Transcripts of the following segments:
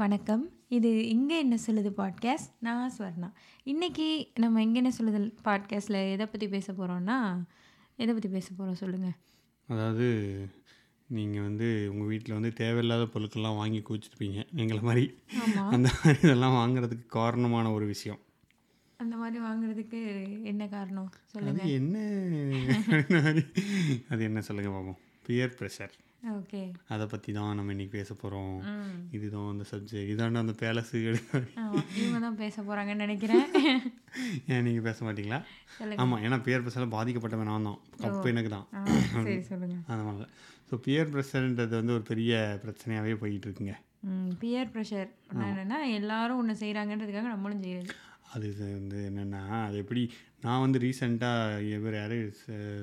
வணக்கம். இது இங்கே என்ன சொல்லுது பாட்காஸ்ட் நான் ஸ்வர்ணா. இன்னைக்கு நம்ம இங்கே என்ன சொல்லுது பாட்காஸ்ட்டில் எதை பற்றி பேச போகிறோம்னா எதை பற்றி பேச போகிறோம் சொல்லுங்கள் அதாவது நீங்கள் வந்து உங்கள் வீட்டில் வந்து தேவையில்லாத பொருட்கள்லாம் வாங்கி குவிச்சிருப்பீங்க. எங்களை மாதிரி. அந்த மாதிரி இதெல்லாம் வாங்குறதுக்கு காரணமான ஒரு விஷயம். அந்த மாதிரி வாங்குறதுக்கு என்ன காரணம் சொல்லுங்கள் என்ன? அது என்ன? சொல்லுங்கள் பார்ப்போம் பியர் ப்ரெஷர் ஓகே அதை பற்றி தான் நம்ம இன்னைக்கு பேச போகிறோம் இதுதான் அந்த சப்ஜெக்ட் இதாண்ட அந்த பேலஸு இவங்க தான் பேச போகிறாங்கன்னு நினைக்கிறேன். ஏன் நீங்கள் பேச மாட்டீங்களா? ஆமாம் ஏன்னா பியர் ப்ரெஷரால் பாதிக்கப்பட்டவன் நான் தான். கப்பு எனக்கு தான். மாதிரி ஸோ பியர் ப்ரெஷர்ன்றது வந்து ஒரு பெரிய பிரச்சனையாகவே போயிட்டு இருக்குங்க. பியர் ப்ரெஷர் என்னென்னா எல்லாரும் ஒன்று செய்கிறாங்கன்றதுக்காக நம்மளும் செய்கிறது அது வந்து என்னென்னா அது எப்படி நான் வந்து ரீசெண்டாக இவர் யார்?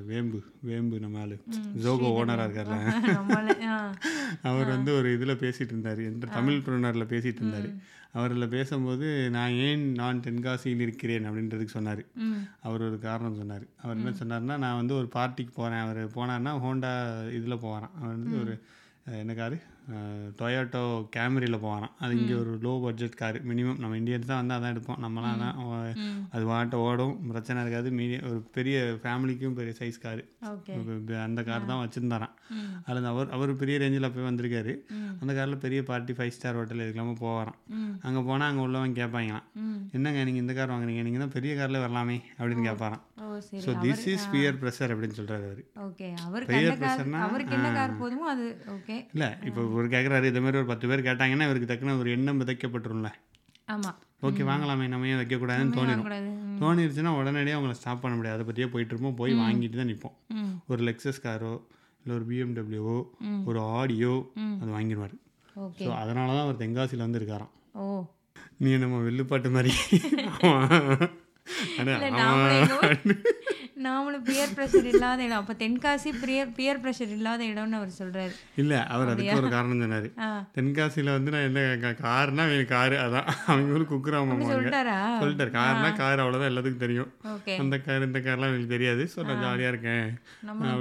வேம்பு வேம்பு நம்ம ஆளு. ஜோகோ ஓனராக இருக்கார்ல. அவர் வந்து ஒரு இதில் பேசிகிட்டு இருந்தார். என்ற தமிழ் புறநரில் பேசிகிட்டு இருந்தார். அவரில் பேசும்போது நான் ஏன் நான் தென்காசியில் இருக்கிறேன் அப்படின்றதுக்கு சொன்னார். அவர் ஒரு காரணம் சொன்னார். அவர் என்ன சொன்னார்னா நான் வந்து ஒரு பார்ட்டிக்கு போகிறேன் அவர் போனார்னா ஹோண்டா இதில் போவாராம். அவர் வந்து ஒரு அஹ், என்ன காரு டொயோட்டோ கேமரியில் போவாராம். அது இங்கே ஒரு லோ பட்ஜெட் காரு மினிமம் நம்ம இந்தியன்ஸ் தான் வந்து அதான் எடுப்போம். நம்மலாம் அதான் அஹ், ம். அது வாட்ட ஓடும் பிரச்சனை இருக்காது. மீடியம் ஒரு பெரிய ஃபேமிலிக்கும் பெரிய சைஸ் காரு அந்த கார் தான் வச்சுருந்தாராம். அதில் அவர் அவர் பெரிய ரேஞ்சில் போய் வந்திருக்காரு. அந்த காரில் பெரிய பார்ட்டி ஃபைவ் ஸ்டார் ஹோட்டல் இதுக்கெல்லாமல் போவாராம். ம். அங்கே போனால் அங்கே உள்ளவங்க கேட்பாங்களாம் என்னங்க நீங்கள் இந்த கார் வாங்குறீங்க? நீங்கள் தான் பெரிய காரில் வரலாமே அப்படின்னு கேட்பாராம் so this is peer pressure அப்படின்னு சொல்கிறாரு அவர். பெயர் என்ன கார் பிரச்சனை, அவருக்கு என்ன கார் போதுமோ அது ஓகே. இல்லை இப்போ ஒரு கேட்குறாரு இதே மாதிரி ஒரு பத்து பேர் கேட்டாங்கன்னா இவருக்கு தக்கன ஒரு எண்ணம் விதைக்கப்பட்டுரும்ல. ஆமாம் ஓகே வாங்கலாமே நம்ம ஏன் வைக்கக்கூடாதுன்னு தோணிடும். தோணிருச்சுன்னா உடனடியாக அவங்கள ஸ்டாப் பண்ண முடியாது. அதை பற்றியே போயிட்டு இருப்போம். போய் வாங்கிட்டு தான் நிற்போம் ஒரு லெக்ஸஸ் காரோ இல்லை ஒரு பிஎம்டபிள்யூவோ. ஒரு ஆடியோ. அது வாங்கிடுவார் ஸோ அதனால தான் அவர் தென்காசியில் வந்து இருக்காராம் ஓ. நீ நம்ம வில்லுப்பாட்டு மாதிரி. நாமளும் பியர் ப்ரெஷர் இல்லாத இடம். அப்போ தென்காசி பியர் பியர் ப்ரெஷர் இல்லாத இடம்னு அவர் சொல்கிறாரு இல்லை அவர் அதுக்கு ஒரு காரணம் சொன்னார். தென்காசியில் வந்து நான் என்ன காருனா எனக்கு காரு. அதான். அவங்க ஊர் குக்குராம சொல்லிட்டாரா? சொல்லிட்டாரு. கார்னா கார் அவ்வளோதான் எல்லாத்துக்கும் தெரியும். அந்த கார் இந்த கார்லாம் எனக்கு தெரியாது. ஸோ நான் ஜாலியாக இருக்கேன்.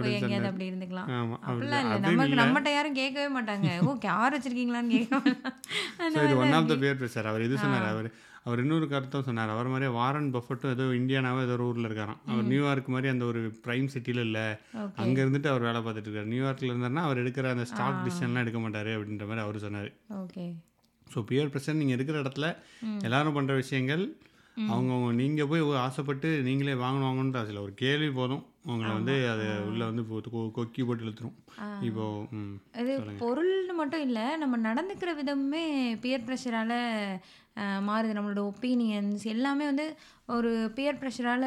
போய் எங்கேயாவது அப்படி இருந்துக்கலாம். ஆமாம் அப்படிலாம் இல்லை. நமக்கு நம்மகிட்ட யாரும் கேட்கவே மாட்டாங்க. ஓ கார் வச்சிருக்கீங்களான்னு கேட்க இது ஒன் ஆஃப் த பேர் பேசுறார் அவர் இது சொன்னார். அவர் அவர் இன்னொரு கருத்தும் சொன்னார். அவர் மாதிரியே வாரன் பஃபட்டும் ஏதோ இந்தியானாவோ ஏதோ ஒரு ஊரில் இருக்காராம். அவர் நியூயார்க் மாதிரி அந்த ஒரு ப்ரைம் சிட்டியில் இல்லை. அங்கே இருந்துட்டு அவர் வேலை பார்த்துட்டு இருக்காரு. நியூயார்க்கில் இருந்தாருன்னா அவர் எடுக்கிற அந்த ஸ்டாக் டிசிஷன்லாம் எடுக்க மாட்டார் அப்படின்ற மாதிரி அவர் சொன்னார். ஓகே. ஸோ பியர் ப்ரெஷர் நீங்கள் இருக்கிற இடத்துல எல்லாரும் பண்ணுற விஷயங்கள் அவங்கவுங்க நீங்கள் போய் ஆசைப்பட்டு நீங்களே வாங்கணும் வாங்கணுன்ற அவசியம் ஒரு கேள்வி போதும். உங்களை வந்து அதை உள்ளே வந்து கொக்கி போட்டு இழுத்துரும். இப்போ அது பொருள்னு மட்டும் இல்லை நம்ம நடந்துக்கிற விதமே பியர் ப்ரெஷரால் மாறுது. நம்மளோட ஒப்பீனியன்ஸ் எல்லாமே வந்து ஒரு பியர் ப்ரெஷரால்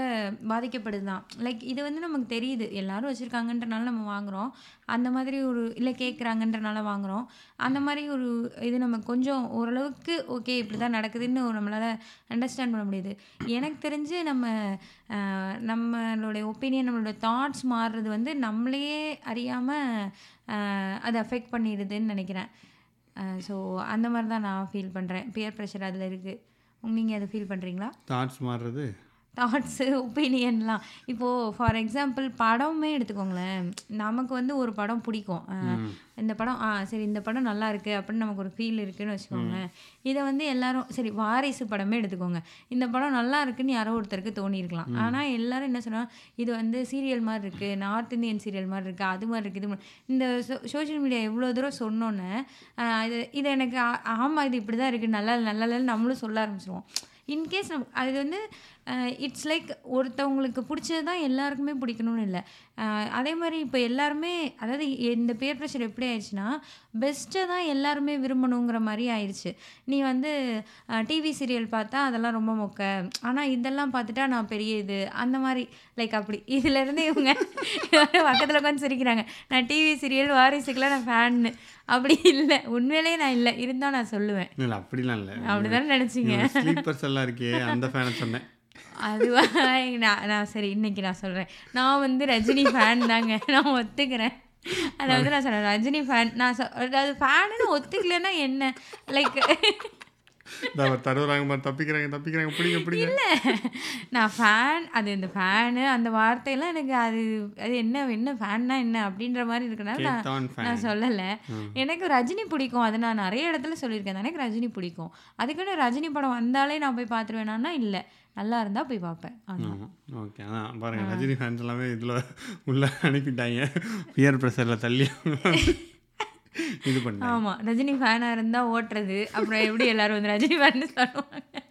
பாதிக்கப்படுது தான் லைக் இது வந்து நமக்கு தெரியுது. எல்லாரும் வச்சுருக்காங்கன்றனால நம்ம வாங்குகிறோம் அந்த மாதிரி ஒரு இல்லை கேட்குறாங்கன்றனால வாங்குகிறோம் அந்த மாதிரி ஒரு இது நம்ம கொஞ்சம் ஓரளவுக்கு ஓகே இப்படி தான் நடக்குதுன்னு நம்மளால் அண்டர்ஸ்டாண்ட் பண்ண முடியுது. எனக்கு தெரிஞ்சு நம்ம நம்மளுடைய ஒப்பீனியன் நம்மளோட தாட்ஸ் மாறுறது வந்து நம்மளையே அறியாமல் அதை அஃபெக்ட் பண்ணிடுதுன்னு நினைக்கிறேன். ஸோ அந்த மாதிரி தான் நான் ஃபீல் பண்ணுறேன் பியர் ப்ரெஷர் அதில் இருக்குது நீங்கள் அதை ஃபீல் பண்ணுறீங்களா தாட்ஸ் மாறுறது? தாட்ஸு ஒப்பீனியன்லாம் இப்போது ஃபார் எக்ஸாம்பிள் படமே எடுத்துக்கோங்களேன். நமக்கு வந்து ஒரு படம் பிடிக்கும். இந்த படம் ஆ சரி இந்த படம் நல்லா இருக்கு அப்படின்னு நமக்கு ஒரு ஃபீல் இருக்குன்னு வச்சுக்கோங்களேன். இதை வந்து எல்லாரும் சரி வாரிசு படமே எடுத்துக்கோங்க. இந்த படம் நல்லா இருக்குன்னு யாரோ ஒருத்தருக்கு தோணியிருக்கலாம். ஆனால் எல்லாரும் என்ன சொன்னா இது வந்து சீரியல் மாதிரி இருக்கு நார்த் இந்தியன் சீரியல் மாதிரி இருக்கு அது மாதிரி இருக்கு இது மாதிரி. இந்த சோஷியல் மீடியா எவ்வளோ தூரம் சொன்னோன்னே இது இது எனக்கு ஆ- ஆமா இது இப்படி தான் இருக்குது நல்லா நல்லா நம்மளும் சொல்ல ஆரம்பிச்சிருவோம். இன்கேஸ் நம்ம அது வந்து இட்ஸ் லைக் ஒருத்தவங்களுக்கு பிடிச்சது தான் எல்லாருக்குமே பிடிக்கணும்னு இல்லை. அதே மாதிரி இப்போ எல்லாருமே அதாவது இந்த பேர் ப்ரெஷர் எப்படி ஆயிடுச்சுன்னா பெஸ்ட்டை தான் எல்லாருமே விரும்பணுங்கிற மாதிரி ஆயிடுச்சு. நீ வந்து டிவி சீரியல் பார்த்தா அதெல்லாம் ரொம்ப மொக்க. ஆனால் இதெல்லாம் பார்த்துட்டா நான் பெரிய இது. அந்த மாதிரி லைக் அப்படி. இதுலேருந்து இவங்க பக்கத்தில் உட்காந்து சிரிக்கிறாங்க. நான் டிவி சீரியல் வாரிசுக்கெல்லாம் நான் ஃபேன்னு அப்படி இல்லை. உண்மையிலேயே நான் இல்லை. இருந்தால் நான் சொல்லுவேன். இல்லை அப்படிலாம் இல்லை. அப்படிதானே நினச்சிங்க? ஸ்லீப்பர்ஸ் எல்லாம் இருக்கே அந்த ஃபேனை சொன்னேன். அதுவா நான் நான் சரி இன்னைக்கு நான் சொல்கிறேன் நான் வந்து ரஜினி ஃபேன் தாங்க. நான் ஒத்துக்கிறேன். அதாவது நான் சொல்கிறேன் ரஜினி ஃபேன் நான் அதாவது ஃபேனுன்னு ஒத்துக்கலைன்னா என்ன? லைக் தப்பிக்கிறாங்க தப்பிக்கிறாங்க. பிடிங்க பிடிங்க. இல்லை. நான் ஃபேன் அது இந்த ஃபேனு அந்த வார்த்தையெல்லாம் எனக்கு அது அது என்ன என்ன ஃபேன்னா என்ன அப்படின்ற மாதிரி இருக்கனால நான் நான் சொல்லலை. எனக்கு ரஜினி பிடிக்கும். அது நான் நிறைய இடத்துல சொல்லியிருக்கேன். எனக்கு ரஜினி பிடிக்கும். அதுக்குன்னு ரஜினி படம் வந்தாலே நான் போய் பார்த்துருவேனா இல்லை. நல்லா இருந்தால் போய் பார்ப்பேன். ஆமாம் ஓகே அதான் பாருங்க ரஜினி ஃபேன்ஸ் எல்லாமே இதில் உள்ள அனுப்பிட்டாங்க. பியர் ப்ரெஷரில் தள்ளி இது பண்ணாங்க ஆமா ரஜினி ஃபேனாக இருந்தால் ஓட்டுறது. அப்புறம் எப்படி எல்லாரும் வந்து ரஜினி ஃபேன் சொல்லுவாங்க?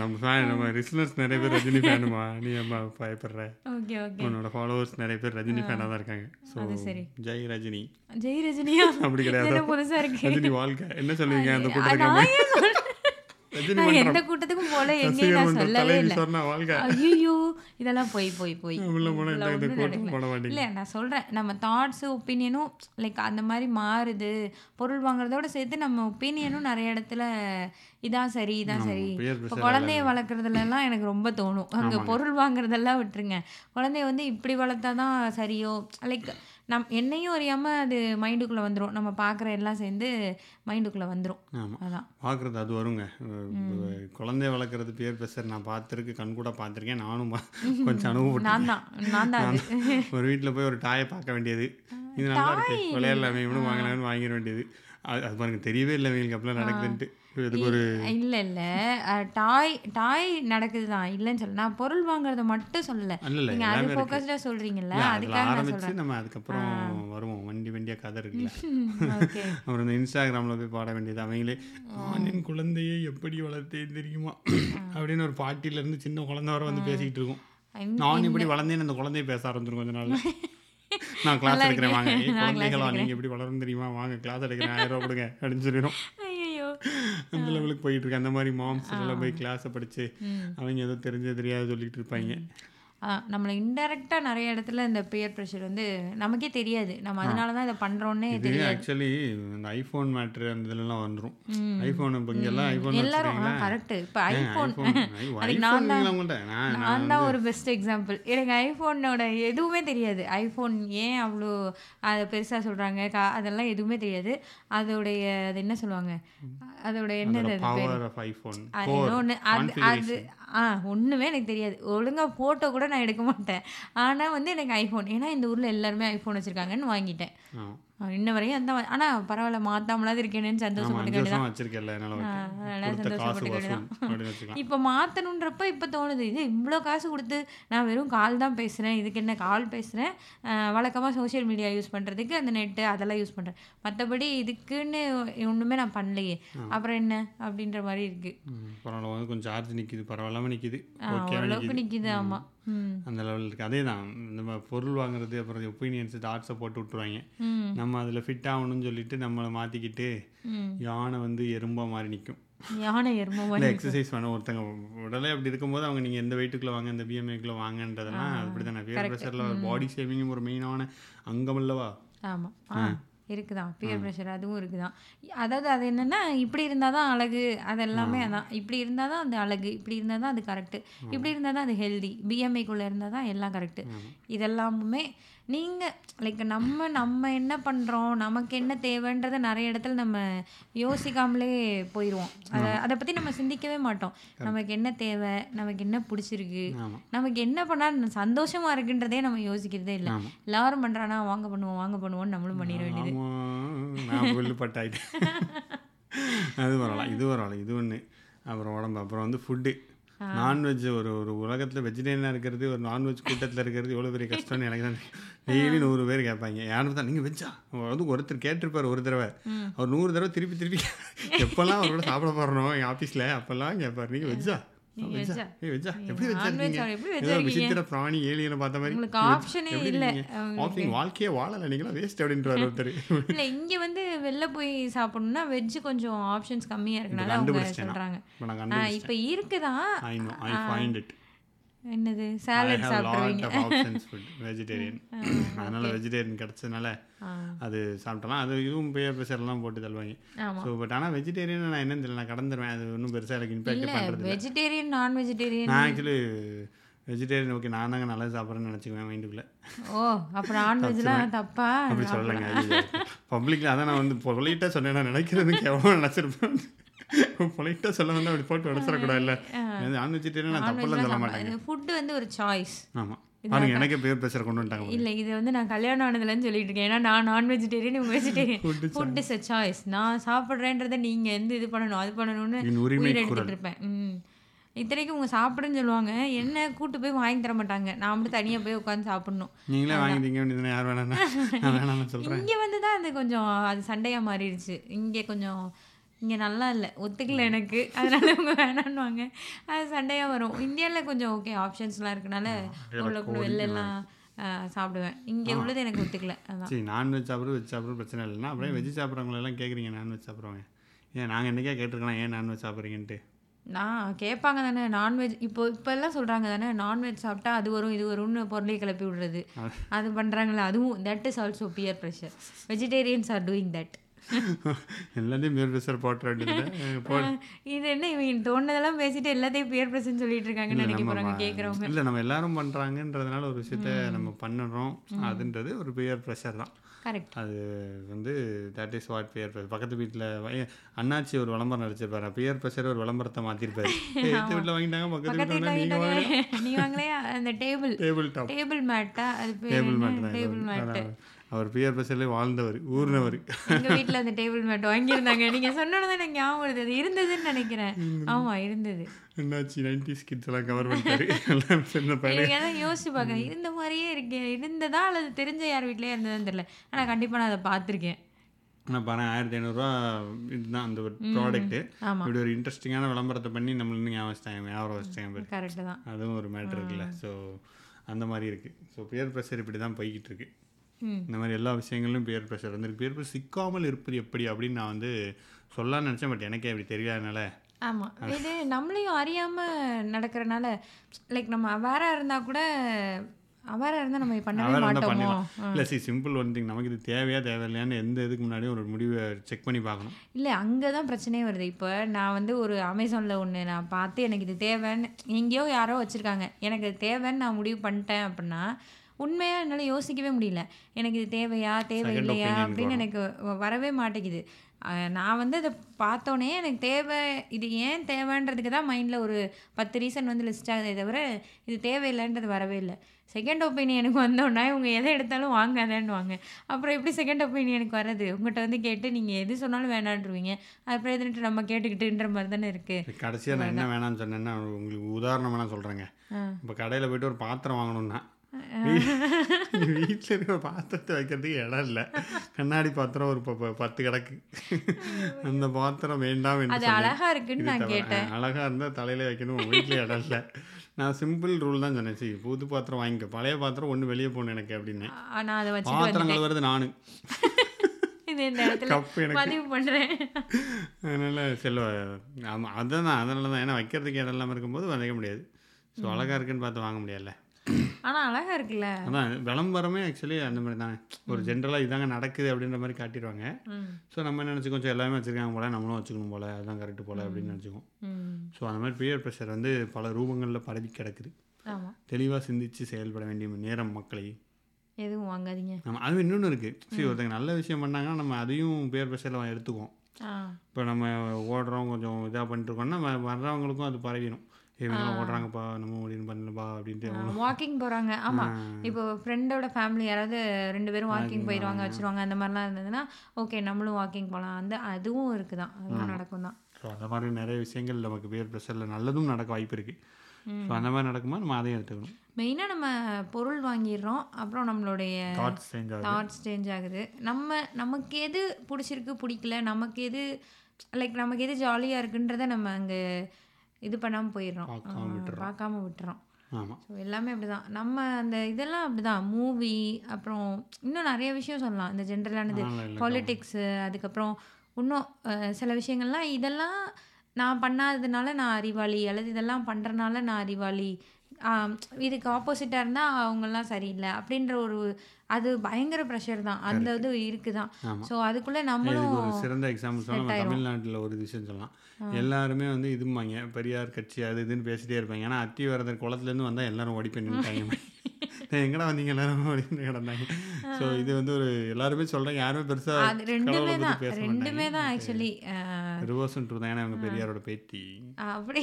நம்ம ஃபேன் நம்ம ரிஸ்னர்ஸ் நிறைய பேர் ரஜினி ஃபேனுமா நீ அம்மா பயப்படுற? ஓகே ஓகே உன்னோட ஃபாலோவர்ஸ் நிறைய பேர் ரஜினி ஃபேனாக தான் இருக்காங்க. ஸோ சரி. ஜெய் ரஜினி. ஜெய் ரஜினியா? அப்படி கிடையாது. என்ன புதுசா இருக்கு? ரஜினி வாழ்க்கை. என்ன சொல்லுவீங்க? அந்த கூட்டத்துக்கு நான் எந்த கூட்டத்துக்கும் போல எங்கேயும் நான் சொல்லவே இல்லை. ஐயோ இதெல்லாம் போய் போய் போய். இல்லை நான் சொல்கிறேன் நம்ம தாட்ஸு ஒப்பீனியனும் லைக் அந்த மாதிரி மாறுது. பொருள் வாங்குறதோட சேர்த்து நம்ம ஒப்பீனியனும் நிறைய இடத்துல இதான் சரி இதான் சரி. இப்போ குழந்தைய வளர்க்குறதுலலாம் எனக்கு ரொம்ப தோணும். அங்கே பொருள் வாங்குறதெல்லாம் விட்டுருங்க. குழந்தைய வந்து இப்படி வளர்த்தா தான் சரியோ? லைக் நம் என்னையும் அறியாமல் அது மைண்டுக்குள்ளே வந்துடும் நம்ம பார்க்குற எல்லாம் சேர்ந்து மைண்டுக்குள்ளே வந்துடும் ஆமாம் அதான். பார்க்குறது அது வருங்க. குழந்தைய வளர்க்குறது பேர் பேசுகிற நான் பார்த்துருக்கு கண் கூட பார்த்துருக்கேன் நானும் கொஞ்சம் அனுபவப்பட்டேன் நான் தான். நான் தான் ஒரு வீட்டில் போய் ஒரு டாயை பார்க்க வேண்டியது. இது நல்லா இருக்கு. விளையாடலாமே இவனும் வாங்கலாம்னு வாங்கிட வேண்டியது. அது அது பாருங்க தெரியவே இல்லை இவங்களுக்கு அப்படிலாம் நடக்குதுன்ட்டு. இதுக்கு ஒரு இல்ல இல்ல. டாய் டாய் நடக்குது தான் இல்லைன்னு சொல்ல நான் பொருள் வாங்குறத மட்டும் சொல்லல. இல்ல இல்ல. நீங்க அது எல்லாமே இருக்கு. ஃபோக்கஸ்டா சொல்றீங்கல்ல இல்ல, அதுல அதுக்காக நான் நம்ம அதுக்கப்புறம் வருவோம். வண்டி வண்டியா கதை இருக்குல்ல. அப்புறம் இந்த இன்ஸ்டாகிராமில் போய் பாட வேண்டியது அவங்களே நான் என் குழந்தையை எப்படி வளர்த்தேன் தெரியுமா? அப்படின்னு ஒரு பாட்டில இருந்து சின்ன குழந்தை வர வந்து பேசிக்கிட்டு இருக்கும். நான் இப்படி வளர்ந்தேன்னு அந்த குழந்தைய பேச ஆரம்பிச்சிரும் கொஞ்ச நாள்ல. நான் கிளாஸ் எடுக்கிறேன் வாங்க. குழந்தைகளா நீங்க எப்படி வளரும் தெரியுமா? வாங்க கிளாஸ் எடுக்கிறேன். ஆயிரம் ரூபா கொடுங்க. அப்படின்னு சொல்லிடும் அந்த லெவலுக்கு போயிட்டு இருக்கு. அந்த மாதிரி மாம்ஸ் எல்லாம் போய் கிளாஸை படிச்சு அவங்க ஏதோ தெரிஞ்சது தெரியாது சொல்லிட்டு இருப்பாங்க. நம்மளை இன்டெரக்டா நிறைய இடத்துல இந்த பியர் ப்ரெஷர் வந்து நமக்கே தெரியாது. நம்ம அதனால தான் இதை பண்றோன்னே இது ஆக்சுவலி இந்த ஐஃபோன் மேட்ரு அந்த இதுலலாம் வந்துடும் ஐஃபோன் இப்போ இங்கெல்லாம் ஐஃபோன் எல்லாரும் கரெக்ட் இப்போ ஐஃபோன் நான் உங்கள்கிட்ட நான் தான் ஒரு பெஸ்ட் எக்ஸாம்பிள் எனக்கு ஐஃபோனோட எதுவுமே தெரியாது. ஐஃபோன் ஏன் அவ்வளோ அதை பெருசாக சொல்கிறாங்க கா அதெல்லாம் எதுவுமே தெரியாது. அதோடைய அது என்ன சொல்லுவாங்க? அதோட என்னது அது அது ஆ ஒன்றுமே எனக்கு தெரியாது. ஒழுங்காக ஃபோட்டோ கூட நான் எடுக்க மாட்டேன். ஆனால் வந்து எனக்கு ஐஃபோன் ஏன்னா இந்த ஊரில் எல்லாருமே ஐஃபோன் வச்சுருக்காங்கன்னு வாங்கிட்டேன். இன்ன வரையும் அந்த ஆனால் பரவாயில்ல மாற்றாமலாது இருக்கேனேன்னு ஆமா சந்தோஷப்பட்டுக்க அஞ்சு வருஷம் வச்சிருக்கேன்ல என்னால் அதனால கொடுத்த காசு சந்தோஷப்பட்டுக்க வசூல் அப்படின்னு வச்சுக்கலாம். இப்போ மாற்றணுன்றப்ப இப்போ தோணுது இது இவ்வளோ காசு கொடுத்து நான் வெறும் கால் தான் பேசுகிறேன் இதுக்கு என்ன கால் பேசுகிறேன் வழக்கமாக சோஷியல் மீடியா யூஸ் பண்ணுறதுக்கு அந்த நெட்டு அதெல்லாம் யூஸ் பண்ணுறேன் மற்றபடி இதுக்குன்னு ஒன்றுமே நான் பண்ணலையே. அப்புறம் என்ன? அப்படின்ற மாதிரி இருக்குது பரவாயில்ல கொஞ்சம் சார்ஜ் நிக்குது பரவாயில்லாம நிக்குது. ஓகே ஓரளவுக்கு நிற்கிது ஆமாம் ம். அந்த லெவலில் இருக்குது அதே தான் நம்ம பொருள் வாங்குறது அப்புறம் ஒப்பீனியன்ஸ் டாட்ஸை போட்டு விட்டுருவாங்க. நம்ம அதில் ஃபிட் ஆகணும்னு சொல்லிட்டு நம்மளை மாற்றிக்கிட்டு யானை வந்து எறும்பா மாதிரி நிற்கும் யானை எக்ஸசைஸ் பண்ண ஒருத்தங்க உடலே அப்படி இருக்கும்போது அவங்க நீங்கள் எந்த வெயிட்டுக்குள்ளே வாங்க இந்த பிஎம்ஐக்குள்ளே வாங்கன்றதெல்லாம் அப்படி தானே பியர் ப்ரெஷரில் பாடி ஷேவிங்கும் ஒரு மெயினான அங்கம் அல்லவா? ஆமாம் இருக்குதான். பியர் ப்ரெஷர் அதுவும் இருக்குதான். அதாவது அது என்னன்னா இப்படி இருந்தால் தான் அழகு அது எல்லாமே அதான். இப்படி இருந்தால் தான் அது அழகு இப்படி இருந்தால் தான் அது கரெக்டு இப்படி இருந்தால் தான் அது ஹெல்தி பிஎம்ஐக்குள்ளே இருந்தால் தான் எல்லாம் கரெக்டு இதெல்லாமுமே நீங்கள் லைக் நம்ம நம்ம என்ன பண்ணுறோம் நமக்கு என்ன தேவைன்றதை நிறைய இடத்துல நம்ம யோசிக்காமலே போயிடுவோம் அதை அதை பற்றி நம்ம சிந்திக்கவே மாட்டோம். நமக்கு என்ன தேவை நமக்கு என்ன பிடிச்சிருக்கு நமக்கு என்ன பண்ணால் சந்தோஷமா இருக்குன்றதே நம்ம யோசிக்கிறதே இல்லை. எல்லாரும் பண்றானா வாங்க பண்ணுவோம் வாங்க பண்ணுவோம்னு நம்மளும் பண்ணிட வேண்டியது. அது வரலாம் இது வரலாம் இது ஒன்று அப்புறம் உடம்பு அப்புறம் வந்து ஃபுட்டு நான்வெஜ் ஒரு ஒரு உலகத்தில் வெஜிடேரியனாக இருக்கிறது ஒரு நான்வெஜ் கூட்டத்தில் இருக்கிறது எவ்வளோ பெரிய கஷ்டம்னு எனக்கு தான் டெய்லி நூறு பேர் கேட்பாங்க யாரும் தான் நீங்கள் வெஜ்ஜா வந்து ஒருத்தர் கேட்டிருப்பார் ஒரு தடவை. அவர் நூறு தடவை திருப்பி திருப்பி எப்போல்லாம் அவரோட சாப்பிட போகிறோம் எங்கள் ஆஃபீஸில் அப்போல்லாம் கேட்பார் நீங்கள் வெஜ்ஜா பிராணி ஏலியனை பார்த்த மாதிரி உங்களுக்கு "நீங்க option ஏ எப்படி இல்ல, option வாழ்க்கையே வாழலை நீங்களா வேஸ்ட் அப்படின்றார் ஒருத்தர் இல்ல இங்க வந்து வெளில போய் சாப்பிடணும்னா வெஜ் கொஞ்சம் ஆப்ஷன்ஸ் கம்மியா இருக்கனால அவங்க சொல்றாங்க இப்ப இருக்குதான் என்னது? சாலட் சாப்பிடுவீங்க ஆஃப் ஆப்ஷன்ஸ் ஃபுட் வெஜிடேரியன் அதனால வெஜிடேரியன் கிடச்சதுனால அது சாப்பிட்டலாம் அது இதுவும் பேர் ப்ரெஷர்லாம் போட்டு தள்ளுவாங்க. ஸோ பட் ஆனால் வெஜிடேரியன் நான் என்னன்னு தெரியல நான் கடந்துருவேன். அது ஒன்றும் பெருசாக எனக்கு இல்ல இம்பாக்ட் பண்ணுறது வெஜிடேரியன் நான் வெஜிடேரியன் நான் ஆக்சுவலி வெஜிடேரியன் ஓகே நான் தாங்க நல்லா சாப்பிட்றேன்னு நினச்சிக்குவேன் மைண்டுக்குள்ளே ஓ அப்ப நான்வெஜ்லாம் தப்பா? அப்படி சொல்லலைங்க பப்ளிக்கில் அதான் நான் வந்து பொலிட்டாக சொன்னேன் நான் நினைக்கிறது எவ்வளோ நினச்சிருப்பேன். பொலைட்டாக சொல்ல வந்து அப்படி போட்டு உடச்சிடக்கூடாதுல்ல. நான் வெஜிடேரியன் நான் தப்பெல்லாம் சொல்ல வந்து ஒரு சாய்ஸ் ஆமாம் பாருங்க எனக்கே பேர் பேசுகிற கொண்டு வந்துட்டாங்க இல்லை இது வந்து நான் கல்யாணம் ஆனதுலன்னு சொல்லிட்டு இருக்கேன். ஏன்னா நான் நான் வெஜிடேரியன் இவங்க vegetarian food is a choice நான் சாப்பிட்றேன்றதை நீங்கள் எந்த இது பண்ணணும் அது பண்ணணும்னு உரிமை எடுத்துட்டு இருப்பேன் ம். இத்தனைக்கும் உங்க சாப்பிடுன்னு சொல்லுவாங்க. என்ன கூட்டு போய் வாங்கி தர மாட்டாங்க. நான் மட்டும் தனியாக போய் உட்காந்து சாப்பிடணும். நீங்களே வாங்கி திங்க வேண்டியதுன்னு யார் சொல்கிறேன் இங்கே வந்து தான் அது கொஞ்சம் அது சண்டையாக மாறிடுச்சு. இங்கே கொஞ்சம் இங்கே நல்லா இல்லை. ஒத்துக்கல எனக்கு. அதனால அவங்க வேணான்னுவாங்க. அது சண்டையாக வரும். இந்தியாவில் கொஞ்சம் ஓகே ஆப்ஷன்ஸ்லாம் இருக்கனால உள்ள கூட வெளில எல்லாம் ஆ, சாப்பிடுவேன். இங்கே உள்ளது எனக்கு ஒத்துக்கல. அதான். சரி நான்வெஜ் சாப்பிட்றது வெஜ் சாப்பிட்றது பிரச்சனை இல்லைன்னா அப்படியே வெஜ் சாப்பிட்றவங்க எல்லாம் கேட்குறீங்க நான்வெஜ் சாப்பிட்றவங்க. ஏன் நாங்கள் என்றைக்கே கேட்டிருக்கலாம் ஏன் நான்வெஜ் சாப்பிட்றீங்கன்ட்டு? நான் கேட்பாங்க தானே. நான்வெஜ் இப்போ இப்போ எல்லாம் சொல்கிறாங்க தானே நான்வெஜ் சாப்பிட்டா அது வரும் இது வரும்னு பொருளை கிளப்பி விடுறது. அது. பண்ணுறாங்களே அதுவும் that is also peer pressure vegetarians are doing that எல்லாத்தையும் பேர் பேசுகிற போட்டுற இது என்ன இவங்க தோணுதெல்லாம் பேசிட்டு எல்லாத்தையும் பியர் ப்ரெஷர்னு சொல்லிட்டு இருக்காங்கன்னு நினைக்க போகிறாங்க கேட்குறவங்க இல்லை நம்ம எல்லாரும் பண்ணுறாங்கன்றதுனால ஒரு விஷயத்த நம்ம பண்ணுறோம். அதுன்றது ஒரு பெயர் ப்ரெஷர் தான். கரெக்ட் அது வந்து that is what peer pressure பக்கத்து வீட்டில் அண்ணாச்சி ஒரு விளம்பரம் நடிச்சிருப்பாரு. பியர் ப்ரெஷர் ஒரு விளம்பரத்தை மாற்றிருப்பாரு எந்த வீட்டில் வாங்கிட்டாங்க பக்கத்து வீட்டில் நீங்கள் வாங்க வாங்கிட்டாங்க. நீ வாங்களே அந்த டேபிள் டேபிள் டாப் டேபிள் மேட்டா அது டேபிள் மேட் டேபிள் இது. அவர் பியர் ப்ரெஷர்லேயே வாழ்ந்தவர் ஊர்னவர். எங்க வீட்ல அந்த டேபிள் மேட் வாங்கியிருந்தாங்க. நீங்க சொன்னோன்னு தான் எனக்கு ஞாபகம் வருது. அது இருந்ததுன்னு நினைக்கிறேன். ஆமா இருந்தது. என்னாச்சு? நைன்டிஸ் கிட்ஸ் எல்லாம் கவர் பண்ணிட்டாரு. எல்லாம் சின்ன யோசிச்சு பார்க்கறேன். இருந்த மாதிரியே இருக்கு. இருந்ததா அல்லது தெரிஞ்ச யார் வீட்லயே இருந்ததுன்னு தெரியல. ஆனா கண்டிப்பா நான் அதை பார்த்துருக்கேன். நான் பாரு ஆயிரத்தி ஐநூறுரூவா இதுதான் அந்த ஒரு ப்ராடக்ட்டு இப்படி ஒரு இன்ட்ரெஸ்டிங்கான விளம்பரத்தை பண்ணி நம்மள இன்னும் ஞாபகம் வச்சிட்டாங்க. ஞாபகம் வச்சிட்டாங்க கரெக்டு தான். அதுவும் ஒரு மேட்ரு இருக்குல்ல. ஸோ அந்த மாதிரி இருக்குது ஸோ பியர் ப்ரெஷர் இப்படி தான் போய்கிட்டு இருக்கு. ம் இந்த மாதிரி எல்லா விஷயங்களிலும் பியர் ப்ரெஷர் வந்து பியர் ப்ரெஷர் சிக்காமல் இருப்பது எப்படி அப்படின்னு நான் வந்து சொல்லலாம்னு நினச்சேன். பட் எனக்கே அப்படி தெரியாதனால. ஆமா. இது நம்மளையும் அறியாம நடக்கிறனால லைக் நம்ம அவேரா இருந்தா கூட அவேரா இருந்தா நம்ம பண்ணவே இருந்தால் மாட்டோமோ? இல்லை சி சிம்பிள் ஒன் திங் நமக்கு இது தேவையா தேவையில்லையான்னு எந்த இதுக்கு முன்னாடியும் ஒரு முடிவை செக் பண்ணி பார்க்கணும். இல்லை அங்கே தான் பிரச்சனையே வருது. இப்போ நான் வந்து ஒரு அமேசானில் ஒன்று நான் பார்த்து எனக்கு இது தேவைன்னு எங்கேயோ யாரோ வச்சுருக்காங்க. எனக்கு இது தேவைன்னு நான் முடிவு பண்ணிட்டேன் அப்படின்னா உண்மையாக என்னால் யோசிக்கவே முடியல. எனக்கு இது தேவையா தேவையில்லையா அப்படின்னு எனக்கு வரவே மாட்டேங்குது. நான் வந்து அதை பார்த்தோன்னே எனக்கு தேவை இது ஏன் தேவைன்றதுக்கு தான் மைண்டில் ஒரு பத்து ரீசன் வந்து லிஸ்ட் ஆகுதே தவிர இது தேவையில்லைன்றது வரவே இல்லை. செகண்ட் ஒப்பீனியனுக்கு வந்தோன்னா இவங்க எதை எடுத்தாலும் வாங்காதேன்னுவாங்க. அப்புறம் எப்படி செகண்ட் ஒப்பீனியனுக்கு வர்றது? உங்கள்கிட்ட வந்து கேட்டு நீங்கள் எது சொன்னாலும் வேணான்றுவீங்க. அப்புறம் எதுன்ட்டு நம்ம கேட்டுக்கிட்டுன்ற மாதிரி தானே இருக்குது கடைசியாக நான் என்ன வேணாம்னு சொன்னேன்னா உங்களுக்கு உதாரணம் வேணா சொல்கிறேங்க இப்போ கடையில் போயிட்டு ஒரு பாத்திரம் வாங்கணும்னா வீட்டில் இருக்கிற பாத்திரத்தை வைக்கிறதுக்கு இடம் இல்லை. கண்ணாடி பாத்திரம் ஒரு பத்து கிடக்கு. அந்த பாத்திரம் வேண்டாம் அது. அழகா இருக்குன்னு நான் கேட்டேன். அழகா இருந்தால் தலையில வைக்கணும். வீட்டில் இடம் இல்லை. நான் சிம்பிள் ரூல் தான் சொன்னேன். சரி புது பாத்திரம் வாங்கிக்க. பழைய பாத்திரம் ஒன்று வெளியே போகணும் எனக்கு அப்படின்னு பாத்திரங்கள் வருது நானு. இது இந்த இடத்துல கப்பு எனக்கு. பதிவு பண்ணுறேன் அதனால செல்வ ஆமாம் அதுதான் அதனால தான். ஏன்னா வைக்கிறதுக்கு இடம் இல்லாமல் இருக்கும்போது வைக்க முடியாது. ஸோ அழகா இருக்குன்னு பார்த்து வாங்க முடியல ஆனால் அழகா இருக்குல்ல? அதான் விளம்பரமே ஆக்சுவலி அந்த மாதிரி தானே. ஒரு ஜென்ரலாக இதாங்க நடக்குது அப்படின்ற மாதிரி காட்டிடுவாங்க. ஸோ நம்ம என்ன நினச்சிக்கோம் சரி எல்லாமே வச்சுருக்காங்க போல நம்மளும் வச்சுக்கணும் போல அதுதான் கரெக்டு போல அப்படின்னு நினச்சிக்கோம் ஸோ அந்த மாதிரி பியர் ப்ரெஷர் வந்து பல ரூபங்களில் பரவி கிடக்குது. தெளிவாக சிந்திச்சு செயல்பட வேண்டிய நேரம் மக்களை. எதுவும் வாங்காதீங்க. நம்ம அது இன்னொன்று இருக்குது சரி ஒருத்தங்க நல்ல விஷயம் பண்ணாங்கன்னா நம்ம அதையும் பியர் ப்ரெஷரில் எடுத்துக்குவோம். இப்போ நம்ம ஓடுறோம் கொஞ்சம் இதாக பண்ணிட்டு இருக்கோம்னா நம்ம வர்றவங்களுக்கும் அது பரவிடும் இவங்கெல்லாம் ஓடுறாங்கப்பா நம்ம முடியும் பண்ணலப்பா அப்படின்ட்டு வாக்கிங் போகிறாங்க ஆமாம் இப்போ ஃப்ரெண்டோட ஃபேமிலி யாராவது ரெண்டு பேரும் வாக்கிங் போயிடுவாங்க வச்சிருவாங்க அந்த மாதிரிலாம் இருந்ததுன்னா ஓகே நம்மளும் வாக்கிங் போகலாம் அந்த அதுவும் இருக்குதான். அதெல்லாம் நடக்கும் தான் ஸோ அந்த மாதிரி நிறைய விஷயங்கள் நமக்கு பியர் ப்ரெஷரில் நல்லதும் நடக்க வாய்ப்பு இருக்குது ஸோ அந்த மாதிரி நடக்கும்போது நம்ம அதையும் எடுத்துக்கணும். மெயினாக நம்ம பொருள் வாங்கிடுறோம். அப்புறம் நம்மளுடைய தாட்ஸ் சேஞ்ச் ஆகுது. தாட்ஸ் சேஞ்ச் ஆகுது. நம்ம நமக்கு எது பிடிச்சிருக்கு பிடிக்கல நமக்கு எது லைக் நமக்கு எது ஜாலியாக இருக்குன்றத நம்ம அங்கே இது பண்ணாமல் போயிடுறோம். பார்க்காம விட்டுறோம். ஆமாம் ஸோ எல்லாமே அப்படிதான். நம்ம அந்த இதெல்லாம் அப்படிதான். மூவி அப்புறம் இன்னும் நிறைய விஷயம் சொல்லலாம். இந்த ஜென்ரலானது பாலிட்டிக்ஸு அதுக்கப்புறம் இன்னும் சில விஷயங்கள்லாம் இதெல்லாம் நான் பண்ணாததுனால நான் அறிவாளி அல்லது இதெல்லாம் பண்ணுறனால நான் அறிவாளி இதுக்கு ஆப்போசிட்டாக இருந்தால் அவங்கெல்லாம் சரியில்லை அப்படின்ற ஒரு அது பயங்கர ப்ரெஷர் தான். அந்த இது இருக்குதான். ஆமா. ஸோ அதுக்குள்ளே நம்மளும் ஒரு சிறந்த எக்ஸாம்பிள் சொன்னால் நம்ம தமிழ்நாட்டில் ஒரு விஷயம் சொல்லலாம். எல்லாருமே வந்து இதுமாங்க பெரியார் கட்சி அது இதுன்னு பேசிட்டே இருப்பாங்க. ஏன்னா அத்தி வரதர் குளத்துலேருந்து வந்தால் எல்லாரும் ஓடி போய் நின்றுட்டாங்க எங்கடா வந்தீங்க? எல்லாரும் போய் கிடந்தாங்க. ஸோ இது வந்து ஒரு எல்லாருமே சொல்கிறாங்க யாருமே பெருசாக ரெண்டுமே தான். ரெண்டுமே தான் ஆக்சுவலி தான் ஏன்னா அவங்க பெரியாரோட பேத்தி. அப்படி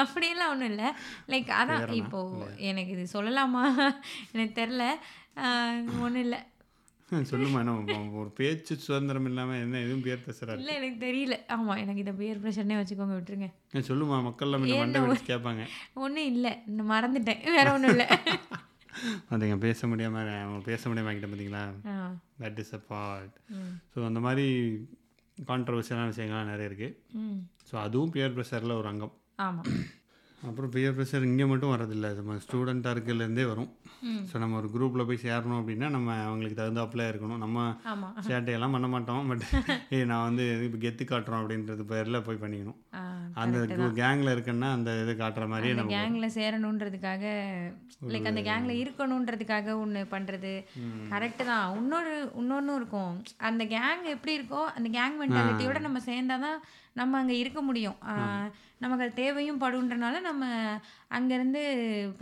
அப்படியெல்லாம் ஒன்றும் இல்லை. லைக் அதான் இப்போ எனக்கு இது சொல்லலாமா? எனக்கு தெரில ஒன்றும் இல்லை. சொல்லுமா ஒரு பேச்சு சுதந்திரம் இல்லாமல் என்ன எதுவும் பேர் பேசுகிறாரு இல்லை எனக்கு தெரியல. ஆமாம் எனக்கு இதை பியர் ப்ரெஷர்னே வச்சுக்கோங்க விட்டுருங்க. சொல்லுமா வச்சு கேட்பாங்க. ஒன்றும் இல்லை. மறந்துட்டேன். வேற ஒன்றும் இல்லை. அதுங்க பேச முடியாமல் அவங்க பேச முடியாமல் ஆகிட்ட பார்த்தீங்களா that is a part so அந்த மாதிரி கான்ட்ரவர்சியலான விஷயங்கள்லாம் நிறைய இருக்குது ஸோ அதுவும் பியர் ப்ரெஷரில் ஒரு அங்கம். ஆமாம் அப்புறம் பியர் ப்ரெஷர் இங்கே மட்டும் வரதில்லை நம்ம ஸ்டூடெண்ட்டாக இருக்கிறதுலேருந்தே வரும். ஸோ நம்ம ஒரு குரூப்பில் போய் சேரணும் அப்படின்னா நம்ம அவங்களுக்கு தகுந்தாப்புல இருக்கணும். நம்ம சேட்டையெல்லாம் பண்ண மாட்டோம். பட் ஏய் நான் வந்து இப்போ கெத்து காட்டுறோம் அப்படின்றது பேரில் போய் பண்ணிக்கணும். அந்த கேங்கில் இருக்கேன்னா அந்த இது காட்டுற அந்த நம்ம கேங்கில் சேரணுன்றதுக்காக லைக் அந்த கேங்கில் இருக்கணுன்றதுக்காக ஒன்று பண்ணுறது கரெக்டு தான். இன்னொரு இன்னொன்றும் இருக்கும். அந்த கேங் எப்படி இருக்கோ அந்த கேங் மென்டாலிட்டியோட நம்ம சேர்ந்தாதான் நம்ம அங்கே இருக்க முடியும். நமக்கு அது தேவையும் படுன்றனால நம்ம அங்கேருந்து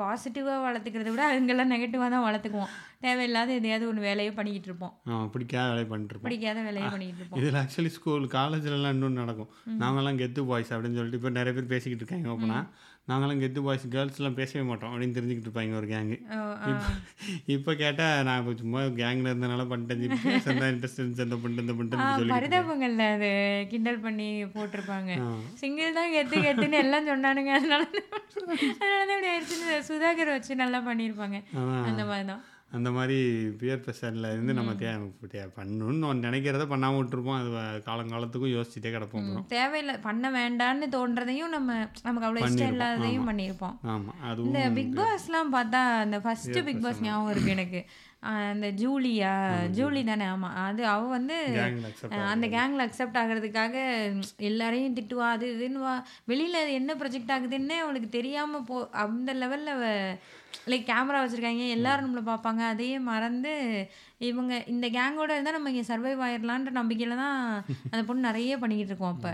பாசிட்டிவாக வளர்த்துக்கிறத விட அங்கெல்லாம் நெகட்டிவாக தான் வளர்த்துக்குவோம். தேவையில்லாத எதையாவது ஒன்று வேலையை பண்ணிக்கிட்டு இருப்போம். பிடிக்காத வேலையை பண்ணிட்டு இருப்போம். பிடிக்காத வேலையை பண்ணிக்கிட்டு இருப்போம். இதில் ஆக்சுவலி ஸ்கூல் காலேஜ்லலாம் இன்னொன்று நடக்கும். நாங்கெல்லாம் கெத்து பாய்ஸ் அப்படின்னு சொல்லிட்டு இப்போ நிறைய பேர் பேசிக்கிட்டு இருக்காங்க ஓப்பனாக நாங்களாம் கெத்து பாய்ஸ் கேர்ள்ஸ்லாம் பேசவே மாட்டோம் அப்படின்னு தெரிஞ்சுக்கிட்டு இருப்பாங்க ஒரு கேங்கு. இப்போ இப்போ கேட்டால் நான் இப்போ சும்மா கேங்கில் இருந்தனால பண்ணிட்டேன். சந்தா இன்ட்ரெஸ்ட் இருந்துச்சு அந்த பண்ணிட்டு இந்த பண்ணிட்டு பரிதாபங்கள்ல அது கிண்டல் பண்ணி போட்டிருப்பாங்க. சிங்கிள் தான் கெத்து கெத்துன்னு எல்லாம் சொன்னானுங்க. அதனால அதனால தான் இப்படி ஆயிடுச்சுன்னு சுதாகர் வச்சு நல்லா பண்ணியிருப்பாங்க. அந்த மாதிரி தான் அந்த மாதிரி பியர் ப்ரெஷரில் இருந்து நம்ம தே பண்ணணும்னு ஒன்று நினைக்கிறத பண்ணாமல் விட்டுருப்போம். அது காலங்காலத்துக்கும் யோசிச்சுட்டே கிடப்போம் தேவையில்லை பண்ண வேண்டான்னு தோன்றதையும் நம்ம நமக்கு அவ்வளோ இஷ்டம் இல்லாததையும் பண்ணியிருப்போம் ஆமாம் இந்த அதுவும் பிக் பாஸ்லாம் பார்த்தா அந்த ஃபர்ஸ்ட் பிக் பாஸ் ஞாபகம் இருக்கு எனக்கு. அந்த ஜூலியா ஜூலி. தானே ஆமாம் அது அவ வந்து அந்த கேங்கில் அக்செப்ட் ஆகிறதுக்காக எல்லாரையும் திட்டுவா அது இதுன்னு வா வெளியில் அது என்ன ப்ரொஜெக்ட் ஆகுதுன்னு அவளுக்கு தெரியாமல் போ அந்த லெவலில் லைக் கேமரா வச்சுருக்காங்க எல்லாரும் நம்மளை பார்ப்பாங்க. அதையே மறந்து இவங்க இந்த கேங்கோட இருந்தால் நம்ம இங்கே சர்வைவ் ஆயிடலான்ற நம்பிக்கையில் தான் அந்த பொண்ணு நிறைய பண்ணிக்கிட்டு இருக்கோம் அப்போ.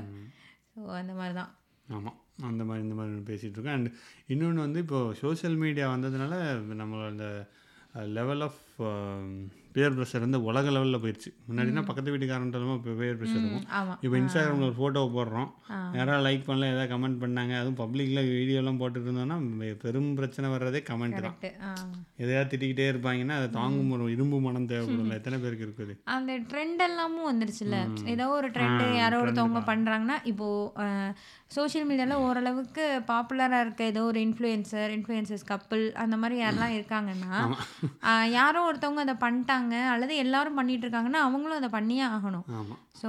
ஸோ அந்த மாதிரி தான் ஆமாம் அந்த மாதிரி இந்த மாதிரி பேசிகிட்டு இருக்கோம். அண்ட் இன்னொன்று வந்து இப்போது சோஷியல் மீடியா வந்ததுனால நம்மளோட அந்த லெவல் ஆஃப் பியர் ப்ரெஷர் வந்து உலக லெவலில் போயிடுச்சு முன்னாடினா பக்கத்து வீட்டுக்காரன்ட்டு இப்போ பியர் ப்ரெஷர் இருக்கும். இப்போ இன்ஸ்டாகிராமில் ஒரு ஃபோட்டோவை போடுறோம். யாராவது லைக் பண்ணல ஏதாவது கமெண்ட் பண்ணாங்க அதுவும் பப்ளிக்கில் வீடியோலாம் போட்டுட்டு இருந்தோம்னா பெரும் பிரச்சனை வர்றதே கமெண்ட் தான். எதையாவது திட்டிக்கிட்டே இருப்பாங்கன்னா அதை தாங்கும் ஒரு இரும்பு மனம் தேவைப்படும்ல. எத்தனை பேருக்கு இருக்குது? அந்த ட்ரெண்ட் எல்லாமும் வந்துருச்சுல்ல. ஏதோ ஒரு ட்ரெண்டு யாரோ ஒருத்தவங்க பண்ணுறாங்கன்னா இப்போது சோஷியல் மீடியாவில் ஓரளவுக்கு பாப்புலராக இருக்க ஏதோ ஒரு இன்ஃப்ளூயன்சர் இன்ஃப்ளூயன்சஸ் கப்பிள் அந்த மாதிரி யாரெல்லாம் இருக்காங்கன்னா யாரோ ஒருத்தவங்க அதை பண்ணிட்டாங்க அல்லது எல்லாரும் பண்ணிட்டு இருக்காங்கன்னா அவங்களும் அதை பண்ணியே ஆகணும். ஸோ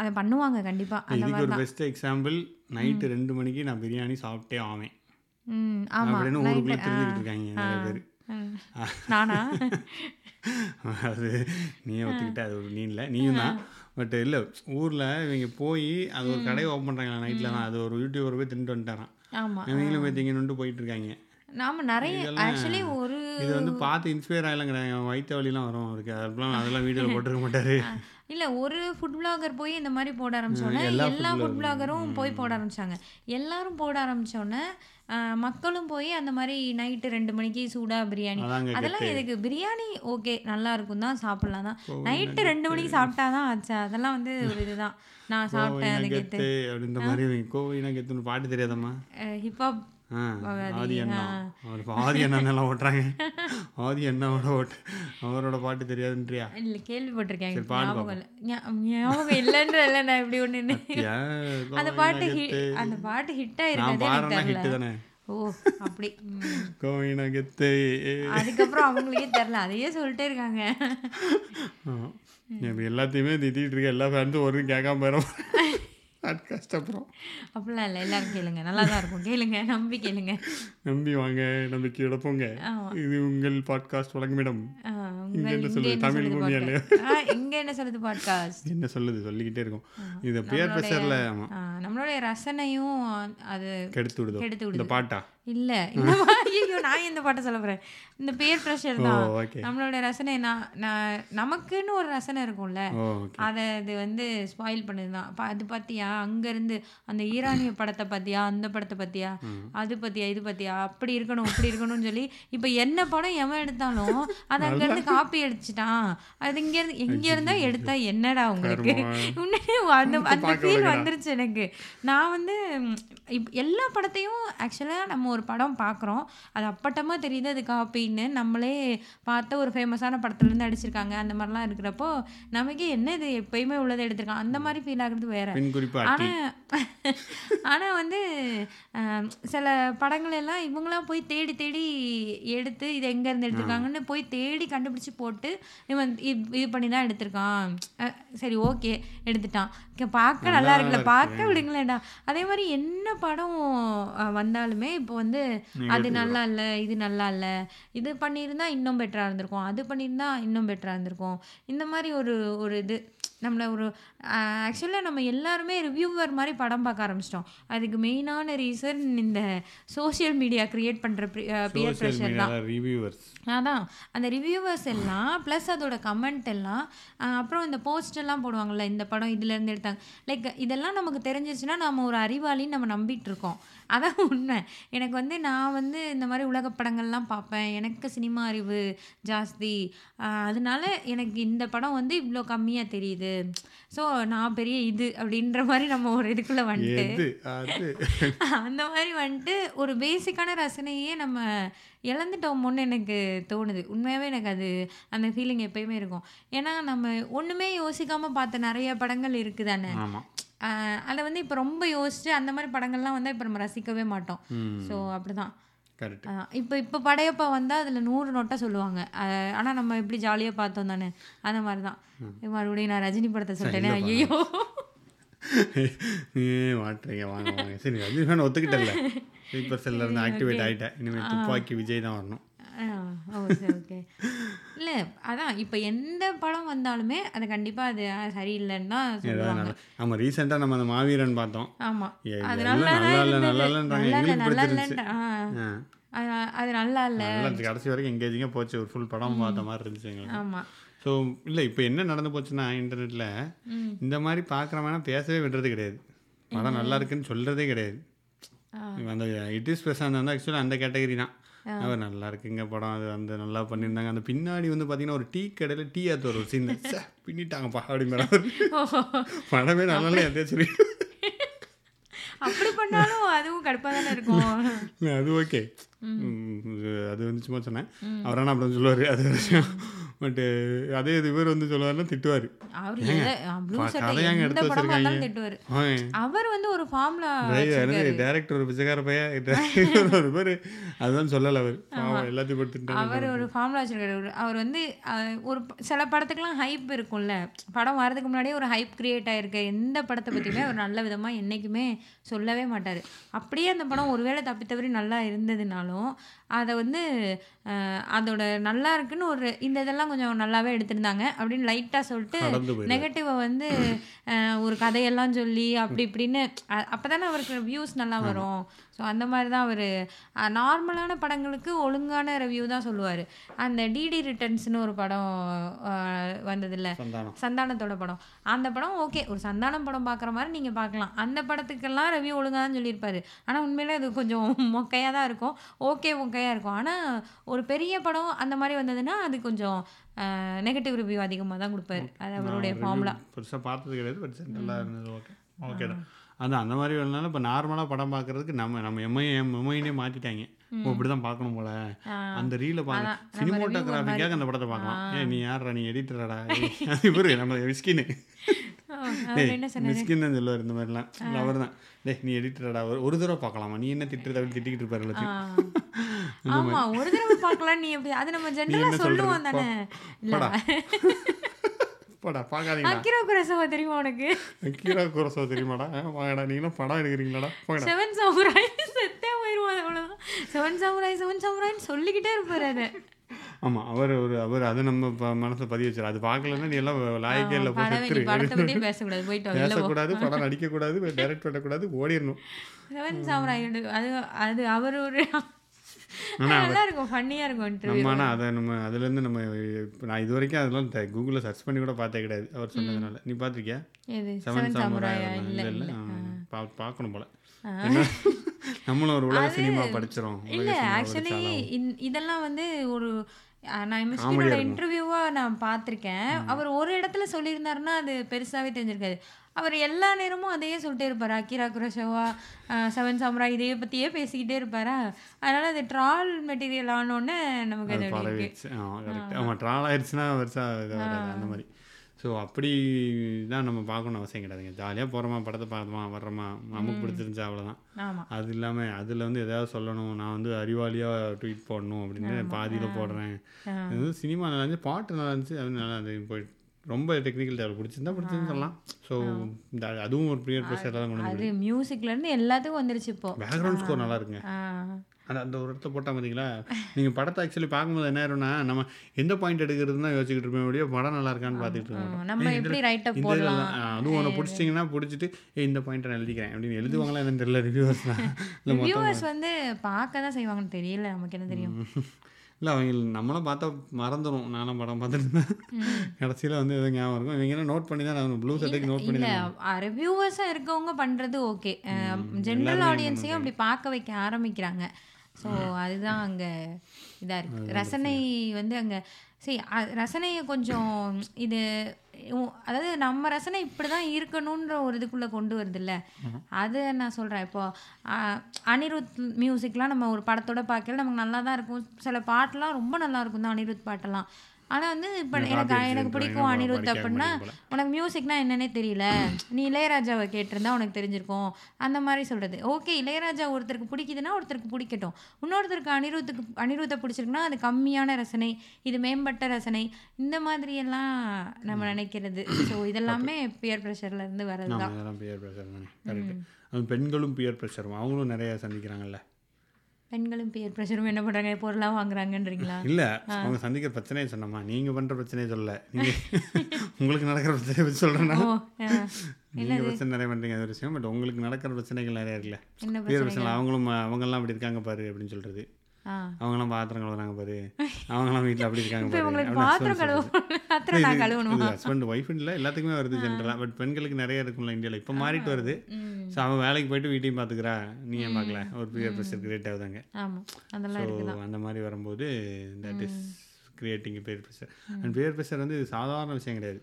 அதை பண்ணுவாங்க கண்டிப்பாக இதுக்கு ஒரு பெஸ்ட் எக்ஸாம்பிள் நைட்டு ரெண்டு மணிக்கு நான் பிரியாணி சாப்பிட்டே ஆவேன். ஆமாம் அப்படின்னு ஊருக்குள்ளே தெரிஞ்சுக்கிட்டு இருக்காங்க நிறைய பேர். நானா? அது நீயே ஒத்துக்கிட்ட அது ஒரு நீ இல்லை நீயும் தான். பட் இல்லை ஊரில் இவங்க போய் அது ஒரு கடையை ஓப்பன் பண்ணுறாங்களா நைட்டில் தான். அது ஒரு யூடியூபர் போய் தின்ட்டு வந்துட்டாரான் இவங்களும் போய் திங்கணுன்ட்டு போயிட்டு இருக்காங்க நாம நிறைய ஆக்சுவலி ஒரு இது வந்து பார்த்து இன்ஸ்பயர் ஆகலாம் கிடையாது வயிற்று வலிலாம் வரும். அவருக்கு அதெல்லாம் அதெல்லாம் வீடியோவில் போட்டிருக்க மாட்டாரு. இல்ல ஒரு ஃபுட் பிளாகர் போய் இந்த மாதிரி போட ஆரம்பிச்சோன்னே எல்லா ஃபுட் பிளாகரும் போய் போட ஆரம்பிச்சாங்க. எல்லாரும் போட ஆரம்பிச்சோன்னே ஆஹ், மக்களும் போய் அந்த மாதிரி நைட்டு ரெண்டு மணிக்கு சூடா பிரியாணி. அதெல்லாம் எதுக்கு? பிரியாணி ஓகே நல்லா இருக்கும் தான் சாப்பிடலாம் தான். நைட்டு ரெண்டு மணிக்கு சாப்பிட்டாதான் ஆச்சா. அதெல்லாம் வந்து ஒரு இதுதான் நான் சாப்பிட்டேன் அது கெத்து அப்படின்ற மாதிரி கோவினா கெத்துன்னு பாட்டு தெரியாதம்மா. ஹிப்ஹாப் ஆதி அண்ணா. அவர் ஆதி அண்ணான்னெல்லாம் ஓட்டுறாங்க. ஆதி அண்ணாவோட ஓட்டு. அவரோட பாட்டு தெரியாதுன்றியா? இல்ல கேள்விப்பட்டிருக்கேன். ஞாபகம் இல்லைன்ற இல்லை நான் இப்படி ஒன்று அந்த பாட்டு அந்த பாட்டு ஹிட் தானே? ஓ அப்படி. ம். கோவினா கெத்து அதுக்கப்புறம் அவங்களுக்கே தெரில அதையே சொல்லிட்டே இருக்காங்க. எல்லாத்தையுமே திட்டிகிட்டு இருக்க. எல்லா ஃபேன்ஸும் ஒரு கேட்காம போயிடும் அது கஷ்டப்படுறோம் அப்படிலாம் இல்லை எல்லாரும் கேளுங்க. நல்லா தான் இருக்கும். கேளுங்க நம்பி கேளுங்க. நம்பி வாங்க நம்பிக்கையோட போங்க ஆமா. இது உங்கள் பாட்காஸ்ட் வழங்குமிடம். இங்க என்ன சொல்லுது? தமிழ் சொல்லுது பூமி இல்லையா podcast? ஆ, இங்க என்ன சொல்லுது பாட்காஸ்ட் என்ன சொல்லுது? சொல்லிக்கிட்டே இருக்கும். இது பேர் ப்ரெஷரில் ஆமாம் நம்மளுடைய ரசனையும் அது கெடுத்து விடுதோ? கெடுத்து விடுது. பாட்டா? இல்ல. இந்த மாதிரி ஐயோ நான் எந்த பாட்டை சொல்ல போறேன்? இந்த பேர் ப்ரெஷர் தான். நம்மளோட ரசனை நான் நான் நமக்குன்னு ஒரு ரசனை இருக்கும்ல. அதை இது வந்து ஸ்பாயில் பண்ணுது தான் அது பார்த்தியா அங்கேருந்து அந்த ஈரானிய படத்தை பார்த்தியா அந்த படத்தை பார்த்தியா அது பார்த்தியா இது பார்த்தியா அப்படி இருக்கணும் இப்படி இருக்கணும்னு சொல்லி இப்போ என்ன படம் எவன் எடுத்தாலும் அது அங்கேருந்து காப்பி அடிச்சிட்டான் அது இங்கேருந்து எங்கே இருந்தா எடுத்தா என்னடா உங்களுக்கு? உண்மையே அந்த அந்த ஃபீல் வந்துருச்சு எனக்கு. நான் வந்து எல்லா படத்தையும் ஆக்சுவலாக நம்ம ஒரு படம் பார்க்குறோம் அது அப்பட்டமாக தெரியுது அது காப்பின்னு நம்மளே பார்த்த ஒரு ஃபேமஸான படத்துலேருந்து அடிச்சிருக்காங்க. அந்த மாதிரிலாம் இருக்கிறப்போ நமக்கே என்ன இது எப்பயுமே உள்ளதை எடுத்திருக்கான் அந்த மாதிரி ஃபீல் ஆகுறது வேற. ஆனால் ஆனால் வந்து சில படங்கள் எல்லாம் இவங்களாம் போய் தேடி தேடி எடுத்து இது எங்கேருந்து எடுத்திருக்காங்கன்னு போய் தேடி கண்டுபிடிச்சு போட்டு இவன் இது பண்ணி தான் எடுத்திருக்கான் சரி ஓகே எடுத்துட்டான். பார்க்க நல்லா இருக்குல்ல பார்க்க விடுங்களேன்டா. அதே மாதிரி என்ன படம் வந்தாலுமே இப்போ வந்து அது நல்லா இல்லை இது நல்லா இல்லை இது பண்ணியிருந்தா இன்னும் பெட்டராக இருந்திருக்கும். அது பண்ணியிருந்தா இன்னும் பெட்டராக இருந்திருக்கும். இந்த மாதிரி ஒரு ஒரு இது நம்மளை ஒரு ஆக்சுவலாக நம்ம எல்லாருமே ரிவ்யூவர் மாதிரி படம் பார்க்க ஆரம்பிச்சிட்டோம். அதுக்கு மெயினான ரீசன் இந்த சோஷியல் மீடியா க்ரியேட் பண்ணுற பியர் ப்ரெஷர் தான். ரிவ்யூவர்ஸ் அதான். அந்த ரிவ்யூவர்ஸ் எல்லாம் ப்ளஸ் அதோட கமெண்ட் எல்லாம் அப்புறம் இந்த போஸ்ட் எல்லாம் போடுவாங்கல்ல இந்த படம் இதுலேருந்து எடுத்தாங்க. லைக் இதெல்லாம் நமக்கு தெரிஞ்சிச்சுன்னா நம்ம ஒரு அறிவாளின்னு நம்ம நம்பிட்டு இருக்கோம். அதான் உண்மை. எனக்கு வந்து நான் வந்து இந்த மாதிரி உலக படங்கள்லாம் பார்ப்பேன். எனக்கு சினிமா அறிவு ஜாஸ்தி. அதனால எனக்கு இந்த படம் வந்து இவ்வளோ கம்மியாக தெரியுது. ஸோ நான் பெரிய இது அப்படின்ற மாதிரி நம்ம ஒரு இதுக்குள்ளே வந்துட்டு அந்த மாதிரி வந்துட்டு ஒரு பேசிக்கான ரசனையே நம்ம இழந்துட்டோமோன்னு எனக்கு தோணுது. உண்மையாகவே எனக்கு அது அந்த ஃபீலிங் எப்பயுமே இருக்கும். ஏன்னா நம்ம ஒன்றுமே யோசிக்காமல் பார்த்த நிறைய படங்கள் இருக்குது தானே அதில் வந்து இப்போ ரொம்ப யோசிச்சு அந்த மாதிரி படங்கள்லாம் வந்தால் இப்போ நம்ம ரசிக்கவே மாட்டோம். ஸோ அப்படிதான். இப்போ இப்போ படையப்பா வந்தால் அதில் நூறு நோட்டை சொல்லுவாங்க. ஆனால் நம்ம எப்படி ஜாலியாக பார்த்தோம் தானே? அந்த மாதிரி தான் மறுபடியும் நான் ரஜினி படத்தை சொல்லிட்டேனே? ஐயோ மாட்டுறீங்க வாங்க வாங்க. சரி ரஜினி ஒத்துக்கிட்டல ஸ்லீப்பர் செல்ல இருந்து ஆக்டிவேட் ஆகிட்டேன் இனிமேல் துப்பாக்கி விஜய் தான் வரணும். ஓ சரி ஓகே. இல்லை அதான் இப்போ எந்த படம் வந்தாலுமே அது கண்டிப்பாக அது சரியில்லைன்னு தான் சொல்லுவாங்க. ஆமாம் ரீசெண்டாக நம்ம அந்த மாவீரன் பார்த்தோம். ஆமாம் அது நல்லா இல்லை. நல்லா நல்லா அது- நல்லா இல்லை. கடைசி வரைக்கும் எங்கேஜிங்காக போச்சு. ஒரு ஃபுல் படம் பார்த்த மாதிரி இருந்துச்சு எங்களுக்கு. ஆமாம் ஸோ இல்லை இப்போ என்ன நடந்து போச்சுன்னா இன்டர்நெட்டில் இந்த மாதிரி பார்க்குறவனா பேசவே விடுறது கிடையாது. படம் நல்லா இருக்குன்னு சொல்கிறதே கிடையாது. அந்த இட் இஸ் பிரசாந்த் வந்து ஆக்சுவலாக அந்த கேட்டகரி தான். அவர் நல்லா இருக்குங்க படம். அது வந்து நல்லா பண்ணியிருந்தாங்க. அந்த பின்னாடி வந்து பார்த்தீங்கன்னா ஒரு டீ கடையில் டீ ஆத்து ஒரு சீன் பின்னிட்டாங்கப்பா அப்படிங்கிற படமே நல்லா எதையும் சொல்லி அப்படி பண்ணாலும் அதுவும் கடுப்பாக தானே இருக்கும். அது ஓகே அது வந்து சும்மா சொன்னேன். அவர் ஆனால் அப்படி சொல்லுவார். அது பட்டு அதே இது இவர் வந்து சொல்லுவாருன்னா திட்டுவார். கதையாங்க எடுத்து வச்சிருக்காங்க. அவர் வந்து ஒரு ஃபார்ம்ல டேரக்டர் ஒரு பிச்சைக்கார பையன் ஒரு பேர். அதுதான் சொல்லலை அவர். எல்லாத்தையும் படுத்துட்டாங்க அவர் ஒரு ஃபார்முலா வச்சிருக்காரு. அவர் வந்து ஒரு சில படத்துக்குலாம் ஹைப் இருக்கும்ல. படம் வரதுக்கு முன்னாடியே ஒரு ஹைப் கிரியேட் ஆயிருக்கு. எந்த படத்தை பற்றியுமே அவர் நல்ல விதமாக என்றைக்குமே சொல்லவே மாட்டார். அப்படியே அந்த படம் ஒருவேளை தப்பி தவறி நல்லா இருந்ததுனாலும் அதை வந்து அதோட நல்லா இருக்குன்னு ஒரு இந்த இதெல்லாம் கொஞ்சம் நல்லாவே எடுத்திருந்தாங்க. அப்படின்னு லைட்டாக சொல்லிட்டு நெகட்டிவை வந்து ஒரு கதையெல்லாம் சொல்லி அப்படி இப்படின்னு அப்போ தானே அவருக்கு வியூஸ் நல்லா வரும். ஸோ அந்த மாதிரி தான் அவர் நார்மலான படங்களுக்கு ஒழுங்கான ரிவ்யூ தான் சொல்லுவார். அந்த டிடி ரிட்டர்ன்ஸ்னு ஒரு படம் வந்ததில்ல. சந்தானத்தோட படம். அந்த படம் ஓகே. ஒரு சந்தானம் படம் பார்க்குற மாதிரி நீங்கள் பார்க்கலாம் அந்த படத்துக்கெல்லாம் ரிவ்யூ ஒழுங்காக தான் சொல்லியிருப்பாரு. ஆனால் உண்மையிலே அது கொஞ்சம் மொக்கையாக தான் இருக்கும். ஓகே மொக்கையாக இருக்கும். ஆனால் ஒரு பெரிய படம் அந்த மாதிரி வந்ததுன்னா அது கொஞ்சம் நெகட்டிவ் ரிவ்யூ அதிகமாக தான் கொடுப்பாரு. அது அவருடைய ஃபார்முலா பெருசாக பார்த்தது கிடையாது. பட் சென்ட்ரலாக இருந்தது ஓகே. ஓகே தான். அதான் அந்த மாதிரி வரனால இப்போ நார்மலாக படம் பார்க்கறதுக்கு நம்ம நம்ம எம்ஐ எம்ஐனே மாற்றிட்டாங்க ஓ இப்படி தான் பார்க்கணும் போல. அந்த ரீலை பார்க்க சினிமோட்டோகிராஃபிக்காக அந்த படத்தை பார்க்கலாம். ஏன் நீ யாரா நீ எடிட்டரடா இவரு நம்ம மிஸ்கின்னு. மிஸ்கின் தான் சொல்லுவார் இந்த மாதிரிலாம். அவர் தான் டேய் நீ எடிட்டரடா ஒரு தடவை பார்க்கலாமா? நீ என்ன திட்டுறத அப்படி திட்டிக்கிட்டு இருப்பாரு எல்லாத்தையும். ஆமா ஒரு தடவை பார்க்கலாம். நீ எப்படி? அது நம்ம ஜென்ரலா சொல்லுவோம்? தானே. போடா. பார்க்காதீங்களா அக்கிரோ குரசவா தெரியுமா உனக்கு? கீரா குரசோ தெரியுமாடா? வாங்கடா நீங்களும் படம் எடுக்கிறீங்களாடா? போங்கடா. செவன் சாமுராய் செத்தே போயிருவோம் அது அவ்வளவுதான். செவன் சாமுராய் செவன் சாமுராய்ன்னு சொல்லிக்கிட்டே இருப்பாரு அதை. ஆமா அவர் ஒரு அவர் அதை நம்ம மனசுல பதிய வச்சார். அது பார்க்கலன்னா நீ எல்லாம் லாயக்கே இல்லை போ படம் நீ செத்துரு படத்தை பற்றி பேசக்கூடாது போயிட்டு பேசக்கூடாது படம் நடிக்கக்கூடாது டைரக்ட் பண்ணக்கூடாது ஓடிடணும் செவன் சாம்ராய் அது அது அவர் ஒரு நல்லா இருக்கும் ஃபன்னியாக இருக்கும் நம்ம ஆனால் அதை நம்ம அதுலேருந்து நம்ம நான் இது வரைக்கும் அதெல்லாம் கூகுளில் சர்ச் பண்ணி கூட பார்த்தே கிடையாது அவர் சொன்னதுனால. நீ பார்த்திருக்கியா? செவன் சாமுராய் இல்லை பார்க்கணும் போல? நம்மளும் ஒரு உலக சினிமா படிச்சிரும். உலக இல்லை ஆக்சுவலி இதெல்லாம் வந்து ஒரு நான் இன்டர்வியூவாக நான் பார்த்துருக்கேன். அவர் ஒரு இடத்துல சொல்லியிருந்தாருன்னா அது பெருசாகவே தெரிஞ்சிருக்காது. அவர் எல்லா நேரமும் அதையே சொல்லிட்டே இருப்பார். அக்கிரா குரஷவா செவன் சாம்ராய் இதையே பற்றியே பேசிக்கிட்டே இருப்பாரா? அதனால அது ட்ரால் மெட்டீரியல் ஆனோடனே நமக்கு அது ஆமாம் ட்ரால் ஆயிடுச்சுன்னா வருஷம் அந்த மாதிரி. ஸோ அப்படி தான் நம்ம பார்க்கணும் அவசியம் கிடையாதுங்க ஜாலியாக போகிறோமா படத்தை பார்த்தோமா வர்றோமா நமக்கு பிடிச்சிருந்துச்சா அவ்வளோதான் அது இல்லாமல் அதில் வந்து எதாவது சொல்லணும் நான் வந்து அறிவாளியாக ட்வீட் போடணும் அப்படின்னு பாதியில் போடுறேன். இது வந்து சினிமா நல்லா இருந்துச்சு பாட்டு நல்லா இருந்துச்சு அது நல்லா இருந்துச்சு போய் ரொம்ப டெக்னிக்கல் தேவை. பிடிச்சிருந்தா பிடிச்சிருந்து சொல்லலாம் ஸோ இந்த அதுவும் ஒரு ப்ரியர் ப்ரெஷர் தான் கொண்டு அது மியூசிக்லேருந்து எல்லாத்துக்கும் வந்துருச்சு இப்போ. பேக்ரவுண்ட் ஸ்கோர் நல்லா இருக்குங்க ஆ. அந்த ஒரு இடத்துல போட்டால் பார்த்தீங்களா நீங்கள் படத்தை ஆக்சுவலி பார்க்கும்போது என்ன ஆயிரும்னா நம்ம எந்த பாயிண்ட் எடுக்கிறதுன்னு தான் யோசிச்சுக்கிட்டு இருப்போம் அப்படியே படம் நல்லா இருக்கான்னு பார்த்துட்டு இருக்க மாட்டோம். நம்ம எப்படி ரைட்டப் போடலாம்? அதுவும் ஒன்று பிடிச்சிட்டிங்கன்னா பிடிச்சிட்டு "ஏய், இந்த பாயிண்ட்டை நான் எழுதிக்கிறேன் அப்படின்னு எழுதுவாங்களா என்னன்னு தெரியல ரிவ்யூவர்ஸ்லாம் இல்லை மொத்தம். வியூவர்ஸ் வந்து பார்க்க தான் செய்வாங்கன்னு தெரியல நமக்கு என்ன தெரியும்? இல்லை அவங்க நம்மளும் பார்த்தா மறந்துடும் நானும் படம் பார்த்துட்டு கடைசியில் வந்து எதுவும் ஞாபகம் இருக்கும். இவங்க நோட் பண்ணி தான் நான் ப்ளூ சட்டைக்கு நோட் பண்ணி ரிவ்யூவர்ஸாக இருக்கவங்க பண்றது ஓகே ஜென்ரல் ஆடியன்ஸையும் அப்படி பார்க்க வைக்க ஆரம்பிக்கிறாங்க. ஸோ அதுதான் அங்க இதா இருக்கு. ரசனை வந்து அங்க சரி ரசனையை கொஞ்சம் இது அதாவது நம்ம ரசனை இப்படி தான் இருக்கணுன்ற ஒரு இதுக்குள்ளே கொண்டு வருதுல்ல. அது நான் சொல்கிறேன் இப்போ அனிருத் மியூசிக்லாம் நம்ம ஒரு படத்தோட பார்க்கல நமக்கு நல்லா தான் இருக்கும். சில பாட்டெலாம் ரொம்ப நல்லா இருக்கும் தான் அனிருத் பாட்டெல்லாம். ஆனால் வந்து இப்போ எனக்கு எனக்கு. பிடிக்கும் அனிருத் அப்படின்னா. உனக்கு மியூசிக்னா என்னன்னே தெரியல. நீ இளையராஜாவை கேட்டிருந்தா உனக்கு தெரிஞ்சிருக்கும். அந்த மாதிரி சொல்கிறது ஓகே இளையராஜா ஒருத்தருக்கு பிடிக்குதுன்னா ஒருத்தருக்கு பிடிக்கட்டும். இன்னொருத்தருக்கு அனிருத்துக்கு அனிருத்தை பிடிச்சிருக்குன்னா அது கம்மியான ரசனை இது மேம்பட்ட ரசனை இந்த மாதிரியெல்லாம் நம்ம நினைக்கிறது. ஸோ இதெல்லாமே பியர் ப்ரெஷர்ல இருந்து வர்றது தான். பியர் ப்ரெஷர் பெண்களும் பியர் ப்ரெஷரும் அவங்களும் நிறைய சந்திக்கிறாங்கல்ல. பெண்களும் பியர் ப்ரெஷரும் என்ன பண்ணுறாங்க பொருளாக வாங்குறாங்கன்றீங்களா? இல்லை அவங்க சந்திக்கிற பிரச்சனையை சொன்னம்மா. நீங்கள் பண்ணுற பிரச்சனையை சொல்லல. நீங்கள் உங்களுக்கு நடக்கிற பிரச்சனையை பற்றி சொல்கிறேன்னா. நீங்கள் பிரச்சனை நிறைய பண்ணுறீங்க அது ஒரு விஷயம். பட் உங்களுக்கு நடக்கிற பிரச்சனைகள் நிறைய இருக்குல்ல. என்ன பியர் பிரச்சனை அவங்களும் அவங்கெல்லாம் அப்படி இருக்காங்க பாரு அப்படின்னு சொல்கிறது அவங்களாம் பாத்திரம் கழுவுறாங்க பாரு. அவங்களாம் வீட்டில் அப்படி இருக்காங்க ஹஸ்பண்ட் ஒய்ஃப் இல்லை எல்லாத்துக்குமே வருது ஜென்ரலாக பட் பெண்களுக்கு நிறைய இருக்கும்ல இந்தியாவில் இப்போ மாறிட்டு வருது. ஸோ அவன் வேலைக்கு போயிட்டு வீட்டையும் பார்த்துக்கிறா நீ ஏன் பார்க்கல ஒரு பியர் ப்ரெஷர் கிரியேட் ஆகுதாங்க. ஸோ அந்த மாதிரி வரும்போது that is creating peer pressure and peer pressure வந்து சாதாரண விஷயம் கிடையாது.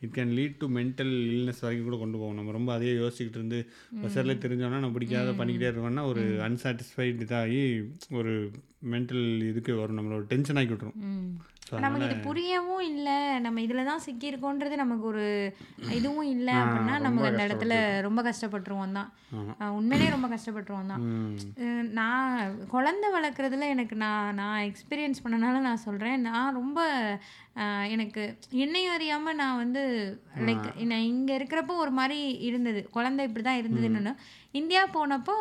It can lead to mental illness வரைக்கும் கூட கொண்டு போகும் நம்ம ரொம்ப அதையே யோசிச்சுக்கிட்டு இருந்து ப்ரெஷர்லேயே தெரிஞ்சோன்னா நம்ம பிடிக்காத பண்ணிக்கிட்டே இருக்கோம்னா ஒரு அன்சாட்டிஸ்ஃபைடு இதாகி ஒரு மென்டல் இதுக்கு வரும். நம்மளோட டென்ஷன் ஆக்கி விட்டுரும். நமக்கு இது புரியவும் இல்லை. நம்ம இதில் தான் சிக்கியிருக்கோன்றது நமக்கு ஒரு இதுவும் இல்லை அப்படின்னா நமக்கு அந்த இடத்துல ரொம்ப கஷ்டப்பட்டுருவோம் தான். உண்மையிலேயே ரொம்ப கஷ்டப்பட்டுருவோம் தான். நான் குழந்தை வளர்க்குறதுல எனக்கு நான் நான் எக்ஸ்பீரியன்ஸ் பண்ணனால நான் சொல்கிறேன் நான் ரொம்ப எனக்கு என்னையும் அறியாமல் நான் வந்து லைக் நான் இங்கே இருக்கிறப்போ ஒரு மாதிரி இருந்தது. குழந்தை இப்படி தான் இருந்ததுன்னு இந்தியா போனப்போ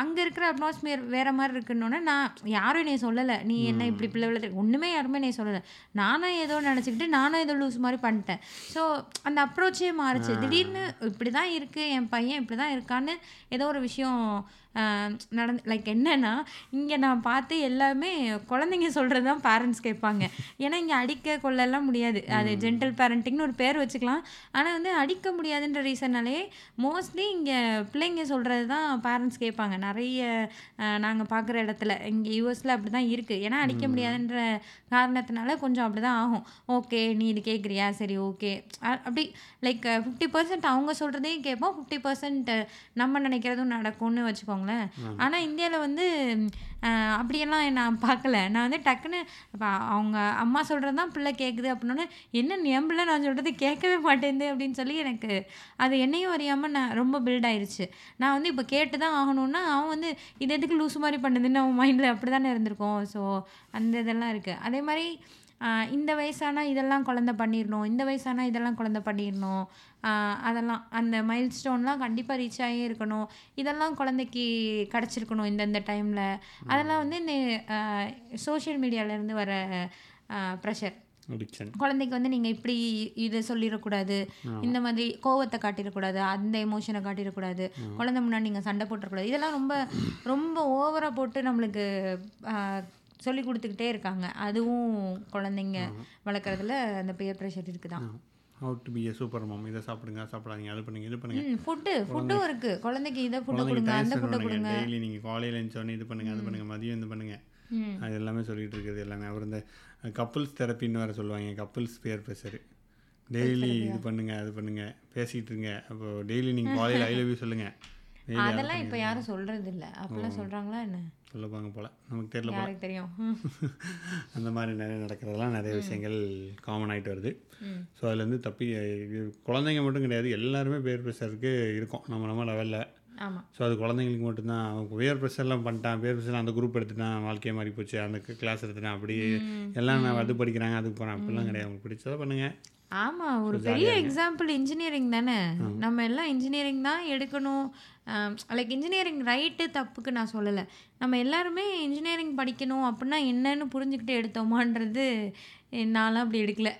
அங்கே இருக்கிற அட்மாஸ்பியர் வேற மாதிரி இருக்குன்னொன்னே நான் யாரும் என்னை சொல்லலை. நீ என்ன இப்படி பிள்ளை வளர்த்து ஒன்றுமே யாருமே என்னை சொல்லலை. நானும் ஏதோ நினச்சிக்கிட்டு நானும் ஏதோ லூஸ் மாதிரி பண்ணிட்டேன். ஸோ அந்த அப்ரோச்சே மாறுச்சு. திடீர்னு இப்படி தான் இருக்குது என் பையன் இப்படி தான் இருக்கான்னு ஏதோ ஒரு விஷயம் நடந்து லைக் என்னன்னா இங்கே நான் பார்த்து எல்லாமே குழந்தைங்க சொல்கிறது தான் பேரண்ட்ஸ் கேட்பாங்க. ஏன்னா இங்கே அடிக்க கொள்ளலாம் முடியாது. அது ஜென்டல் பேரண்டிங்னு ஒரு பேர் வச்சுக்கலாம். ஆனால் வந்து அடிக்க முடியாதுன்ற ரீசனாலே மோஸ்ட்லி இங்கே பிள்ளைங்க சொல்கிறது தான் பேரண்ட்ஸ் கேட்பாங்க. நிறைய நாங்கள் பார்க்குற இடத்துல. இங்கே யூஎஸில் அப்படி தான் இருக்குது ஏன்னா அடிக்க முடியாதுன்ற காரணத்தினால கொஞ்சம் அப்படி தான் ஆகும். ஓகே நீ இது கேட்குறியா? சரி ஓகே. அப்படி லைக் ஃபிஃப்டி பர்சன்ட் அவங்க சொல்கிறதையும் கேட்போம். ஃபிஃப்டி பர்சன்ட் நம்ம நினைக்கிறதும் நடக்கும்னு வச்சுக்கோங்களேன். ஆனால் இந்தியாவில் வந்து அப்படியெல்லாம் நான் பார்க்கல. நான் வந்து டக்குன்னு இப்போ அவங்க அம்மா சொல்கிறது தான் பிள்ளை கேட்குது அப்படின்னோடனே என்ன என் பிள்ளை? நான் சொல்கிறது கேட்கவே மாட்டேங்குது அப்படின்னு சொல்லி எனக்கு அது என்னையும் அறியாமல் நான் ரொம்ப பில்ட் ஆயிருச்சு. நான் வந்து இப்போ கேட்டு தான் ஆகணும்னா அவன் வந்து இது எதுக்கு லூஸ் மாதிரி பண்ணுதுன்னு அவன் மைண்டில் அப்படி தானே இருந்திருக்கும். ஸோ அந்த இதெல்லாம் இருக்குது அதே மாதிரி இந்த வயசானா இதெல்லாம் குழந்தை பண்ணிடணும் இந்த வயசானா இதெல்லாம் குழந்தை பண்ணிடணும். அதெல்லாம் அந்த மைல் ஸ்டோன்லாம் கண்டிப்பாக ரீச் ஆகியே இருக்கணும். இதெல்லாம் குழந்தைக்கு கிடச்சிருக்கணும் இந்தந்த டைமில் அதெல்லாம் வந்து இந்த சோஷியல் மீடியாவிலேருந்து வர ப்ரெஷர் குழந்தைக்கு வந்து நீங்கள் இப்படி இதை சொல்லிடக்கூடாது. இந்த மாதிரி கோவத்தை காட்டிடக்கூடாது. அந்த எமோஷனை காட்டிடக்கூடாது. குழந்தை முன்னாடி நீங்கள் சண்டை போட்டுறக்கூடாது. இதெல்லாம் ரொம்ப ரொம்ப ஓவராக போட்டு நம்மளுக்கு சொல்லி கொடுத்துக்கிட்டே இருக்காங்க. அதுவும் குழந்தைங்க வளர்க்குறதுல அந்த பியர் ப்ரெஷர் இருக்குதான். How to be a super mom இதை சாப்பிடுங்க சாப்பிடாதீங்க அது பண்ணுங்க இது பண்ணுங்க. ஃபுட்டு ஃபுட்டும் இருக்குது குழந்தைக்கு இதை ஃபுட்டு கொடுங்க அந்த ஃபுட்டை கொடுங்க. டெய்லி நீங்கள் காலையில் எழுந்தோடனே இது பண்ணுங்க அது பண்ணுங்க மதியம் இது பண்ணுங்க. அது எல்லாமே சொல்லிட்டு இருக்கிறது எல்லாமே. அவர் இந்த கப்புள்ஸ் தெரப்பின்னு வேறு சொல்லுவாங்க கப்புள்ஸ் பேர் ப்ரெஷர் டெய்லி இது பண்ணுங்க அது பண்ணுங்க. பேசிகிட்டு இருங்க. அப்போ டெய்லி நீங்கள் காலையில் ஐ லவ் யூ சொல்லுங்க. டெய்லி அதெல்லாம் இப்போ யாரும் சொல்கிறது இல்லை அப்படிலாம் சொல்கிறாங்களா என்ன? சொல்லப்பாங்க போல். நமக்கு தெரியல போல. தெரியும். அந்த மாதிரி நிறைய நடக்கிறதெல்லாம் நிறைய விஷயங்கள் காமன் ஆகிட்டு வருது. ஸோ அதுலேருந்து தப்பி குழந்தைங்க மட்டும் கிடையாது எல்லாருமே பேர் ப்ரெஷருக்கு இருக்கும். நம்ம நம்ம லெவலில் ஸோ அது குழந்தைங்களுக்கு மட்டும்தான். அவன் பேர் ப்ரெஷர்லாம் பண்ணிட்டான் பேர் ப்ரெஷர் அந்த குரூப் எடுத்துட்டான் வாழ்க்கையே மாறி போச்சு அந்த கிளாஸ் எடுத்துட்டான் அப்படி எல்லாம் நான் அது படிக்கிறாங்க அதுக்கு போகிறேன் அப்படிலாம் கிடையாது. அவங்களுக்கு பிடிச்சதை பண்ணுங்கள் ஆமாம் ஒரு பெரிய எக்ஸாம்பிள் இன்ஜினியரிங் தானே. நம்ம எல்லாம் இன்ஜினியரிங் தான் எடுக்கணும். லைக் இன்ஜினியரிங் ரைட்டு தப்புக்கு நான் சொல்லலை. நம்ம எல்லாருமே இன்ஜினியரிங் படிக்கணும் அப்படின்னா என்னன்னு புரிஞ்சுக்கிட்டு எடுத்தோமான்றது நான்லாம் அப்படி எடுக்கல.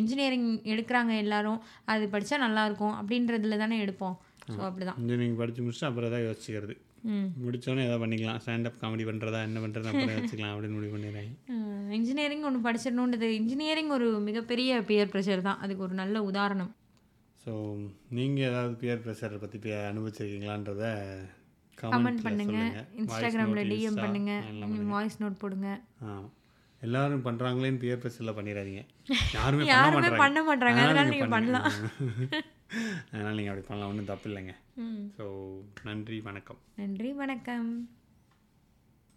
இன்ஜினியரிங் எடுக்கிறாங்க எல்லாரும். அது படித்தா நல்லாயிருக்கும் அப்படின்றதுல தானே எடுப்போம். ஸோ அப்படிதான். இன்ஜினியரிங் படித்து முடிச்சுட்டு அப்புறம் தான் யோசிச்சுக்கிறது ம் முடித்தோன்னே எதாவது பண்ணிக்கலாம். ஸ்டாண்டப் காமெடி பண்ணுறதா என்ன பண்ணுறது அப்புறம் வச்சுக்கலாம் அப்படின்னு முடிவு பண்ணிடுறாங்க இன்ஜினியரிங் ஒன்று படிச்சிடணுன்றது இன்ஜினியரிங் ஒரு மிகப்பெரிய பியர் ப்ரெஷர் தான். அதுக்கு ஒரு நல்ல உதாரணம். ஸோ நீங்கள் ஏதாவது பியர் ப்ரெஷரை பற்றி பே அனுபவிச்சிருக்கீங்களான்றத கமெண்ட் பண்ணுங்க. இன்ஸ்டாகிராமில் டிஎம் பண்ணுங்க. வாய்ஸ் நோட் போடுங்க. எல்லாரும் பண்ணுறாங்களேன்னு பியர் ப்ரெஷரில் பண்ணிடாதீங்க யாருமே யாருமே பண்ண மாட்டாங்க அதனால அதனால நீங்க நீங்கள் பண்ணலாம். அதனால நீங்கள் அப்படி பண்ணலாம். ஒன்றும் தப்பு இல்லைங்க. ஸோ நன்றி வணக்கம். நன்றி வணக்கம்.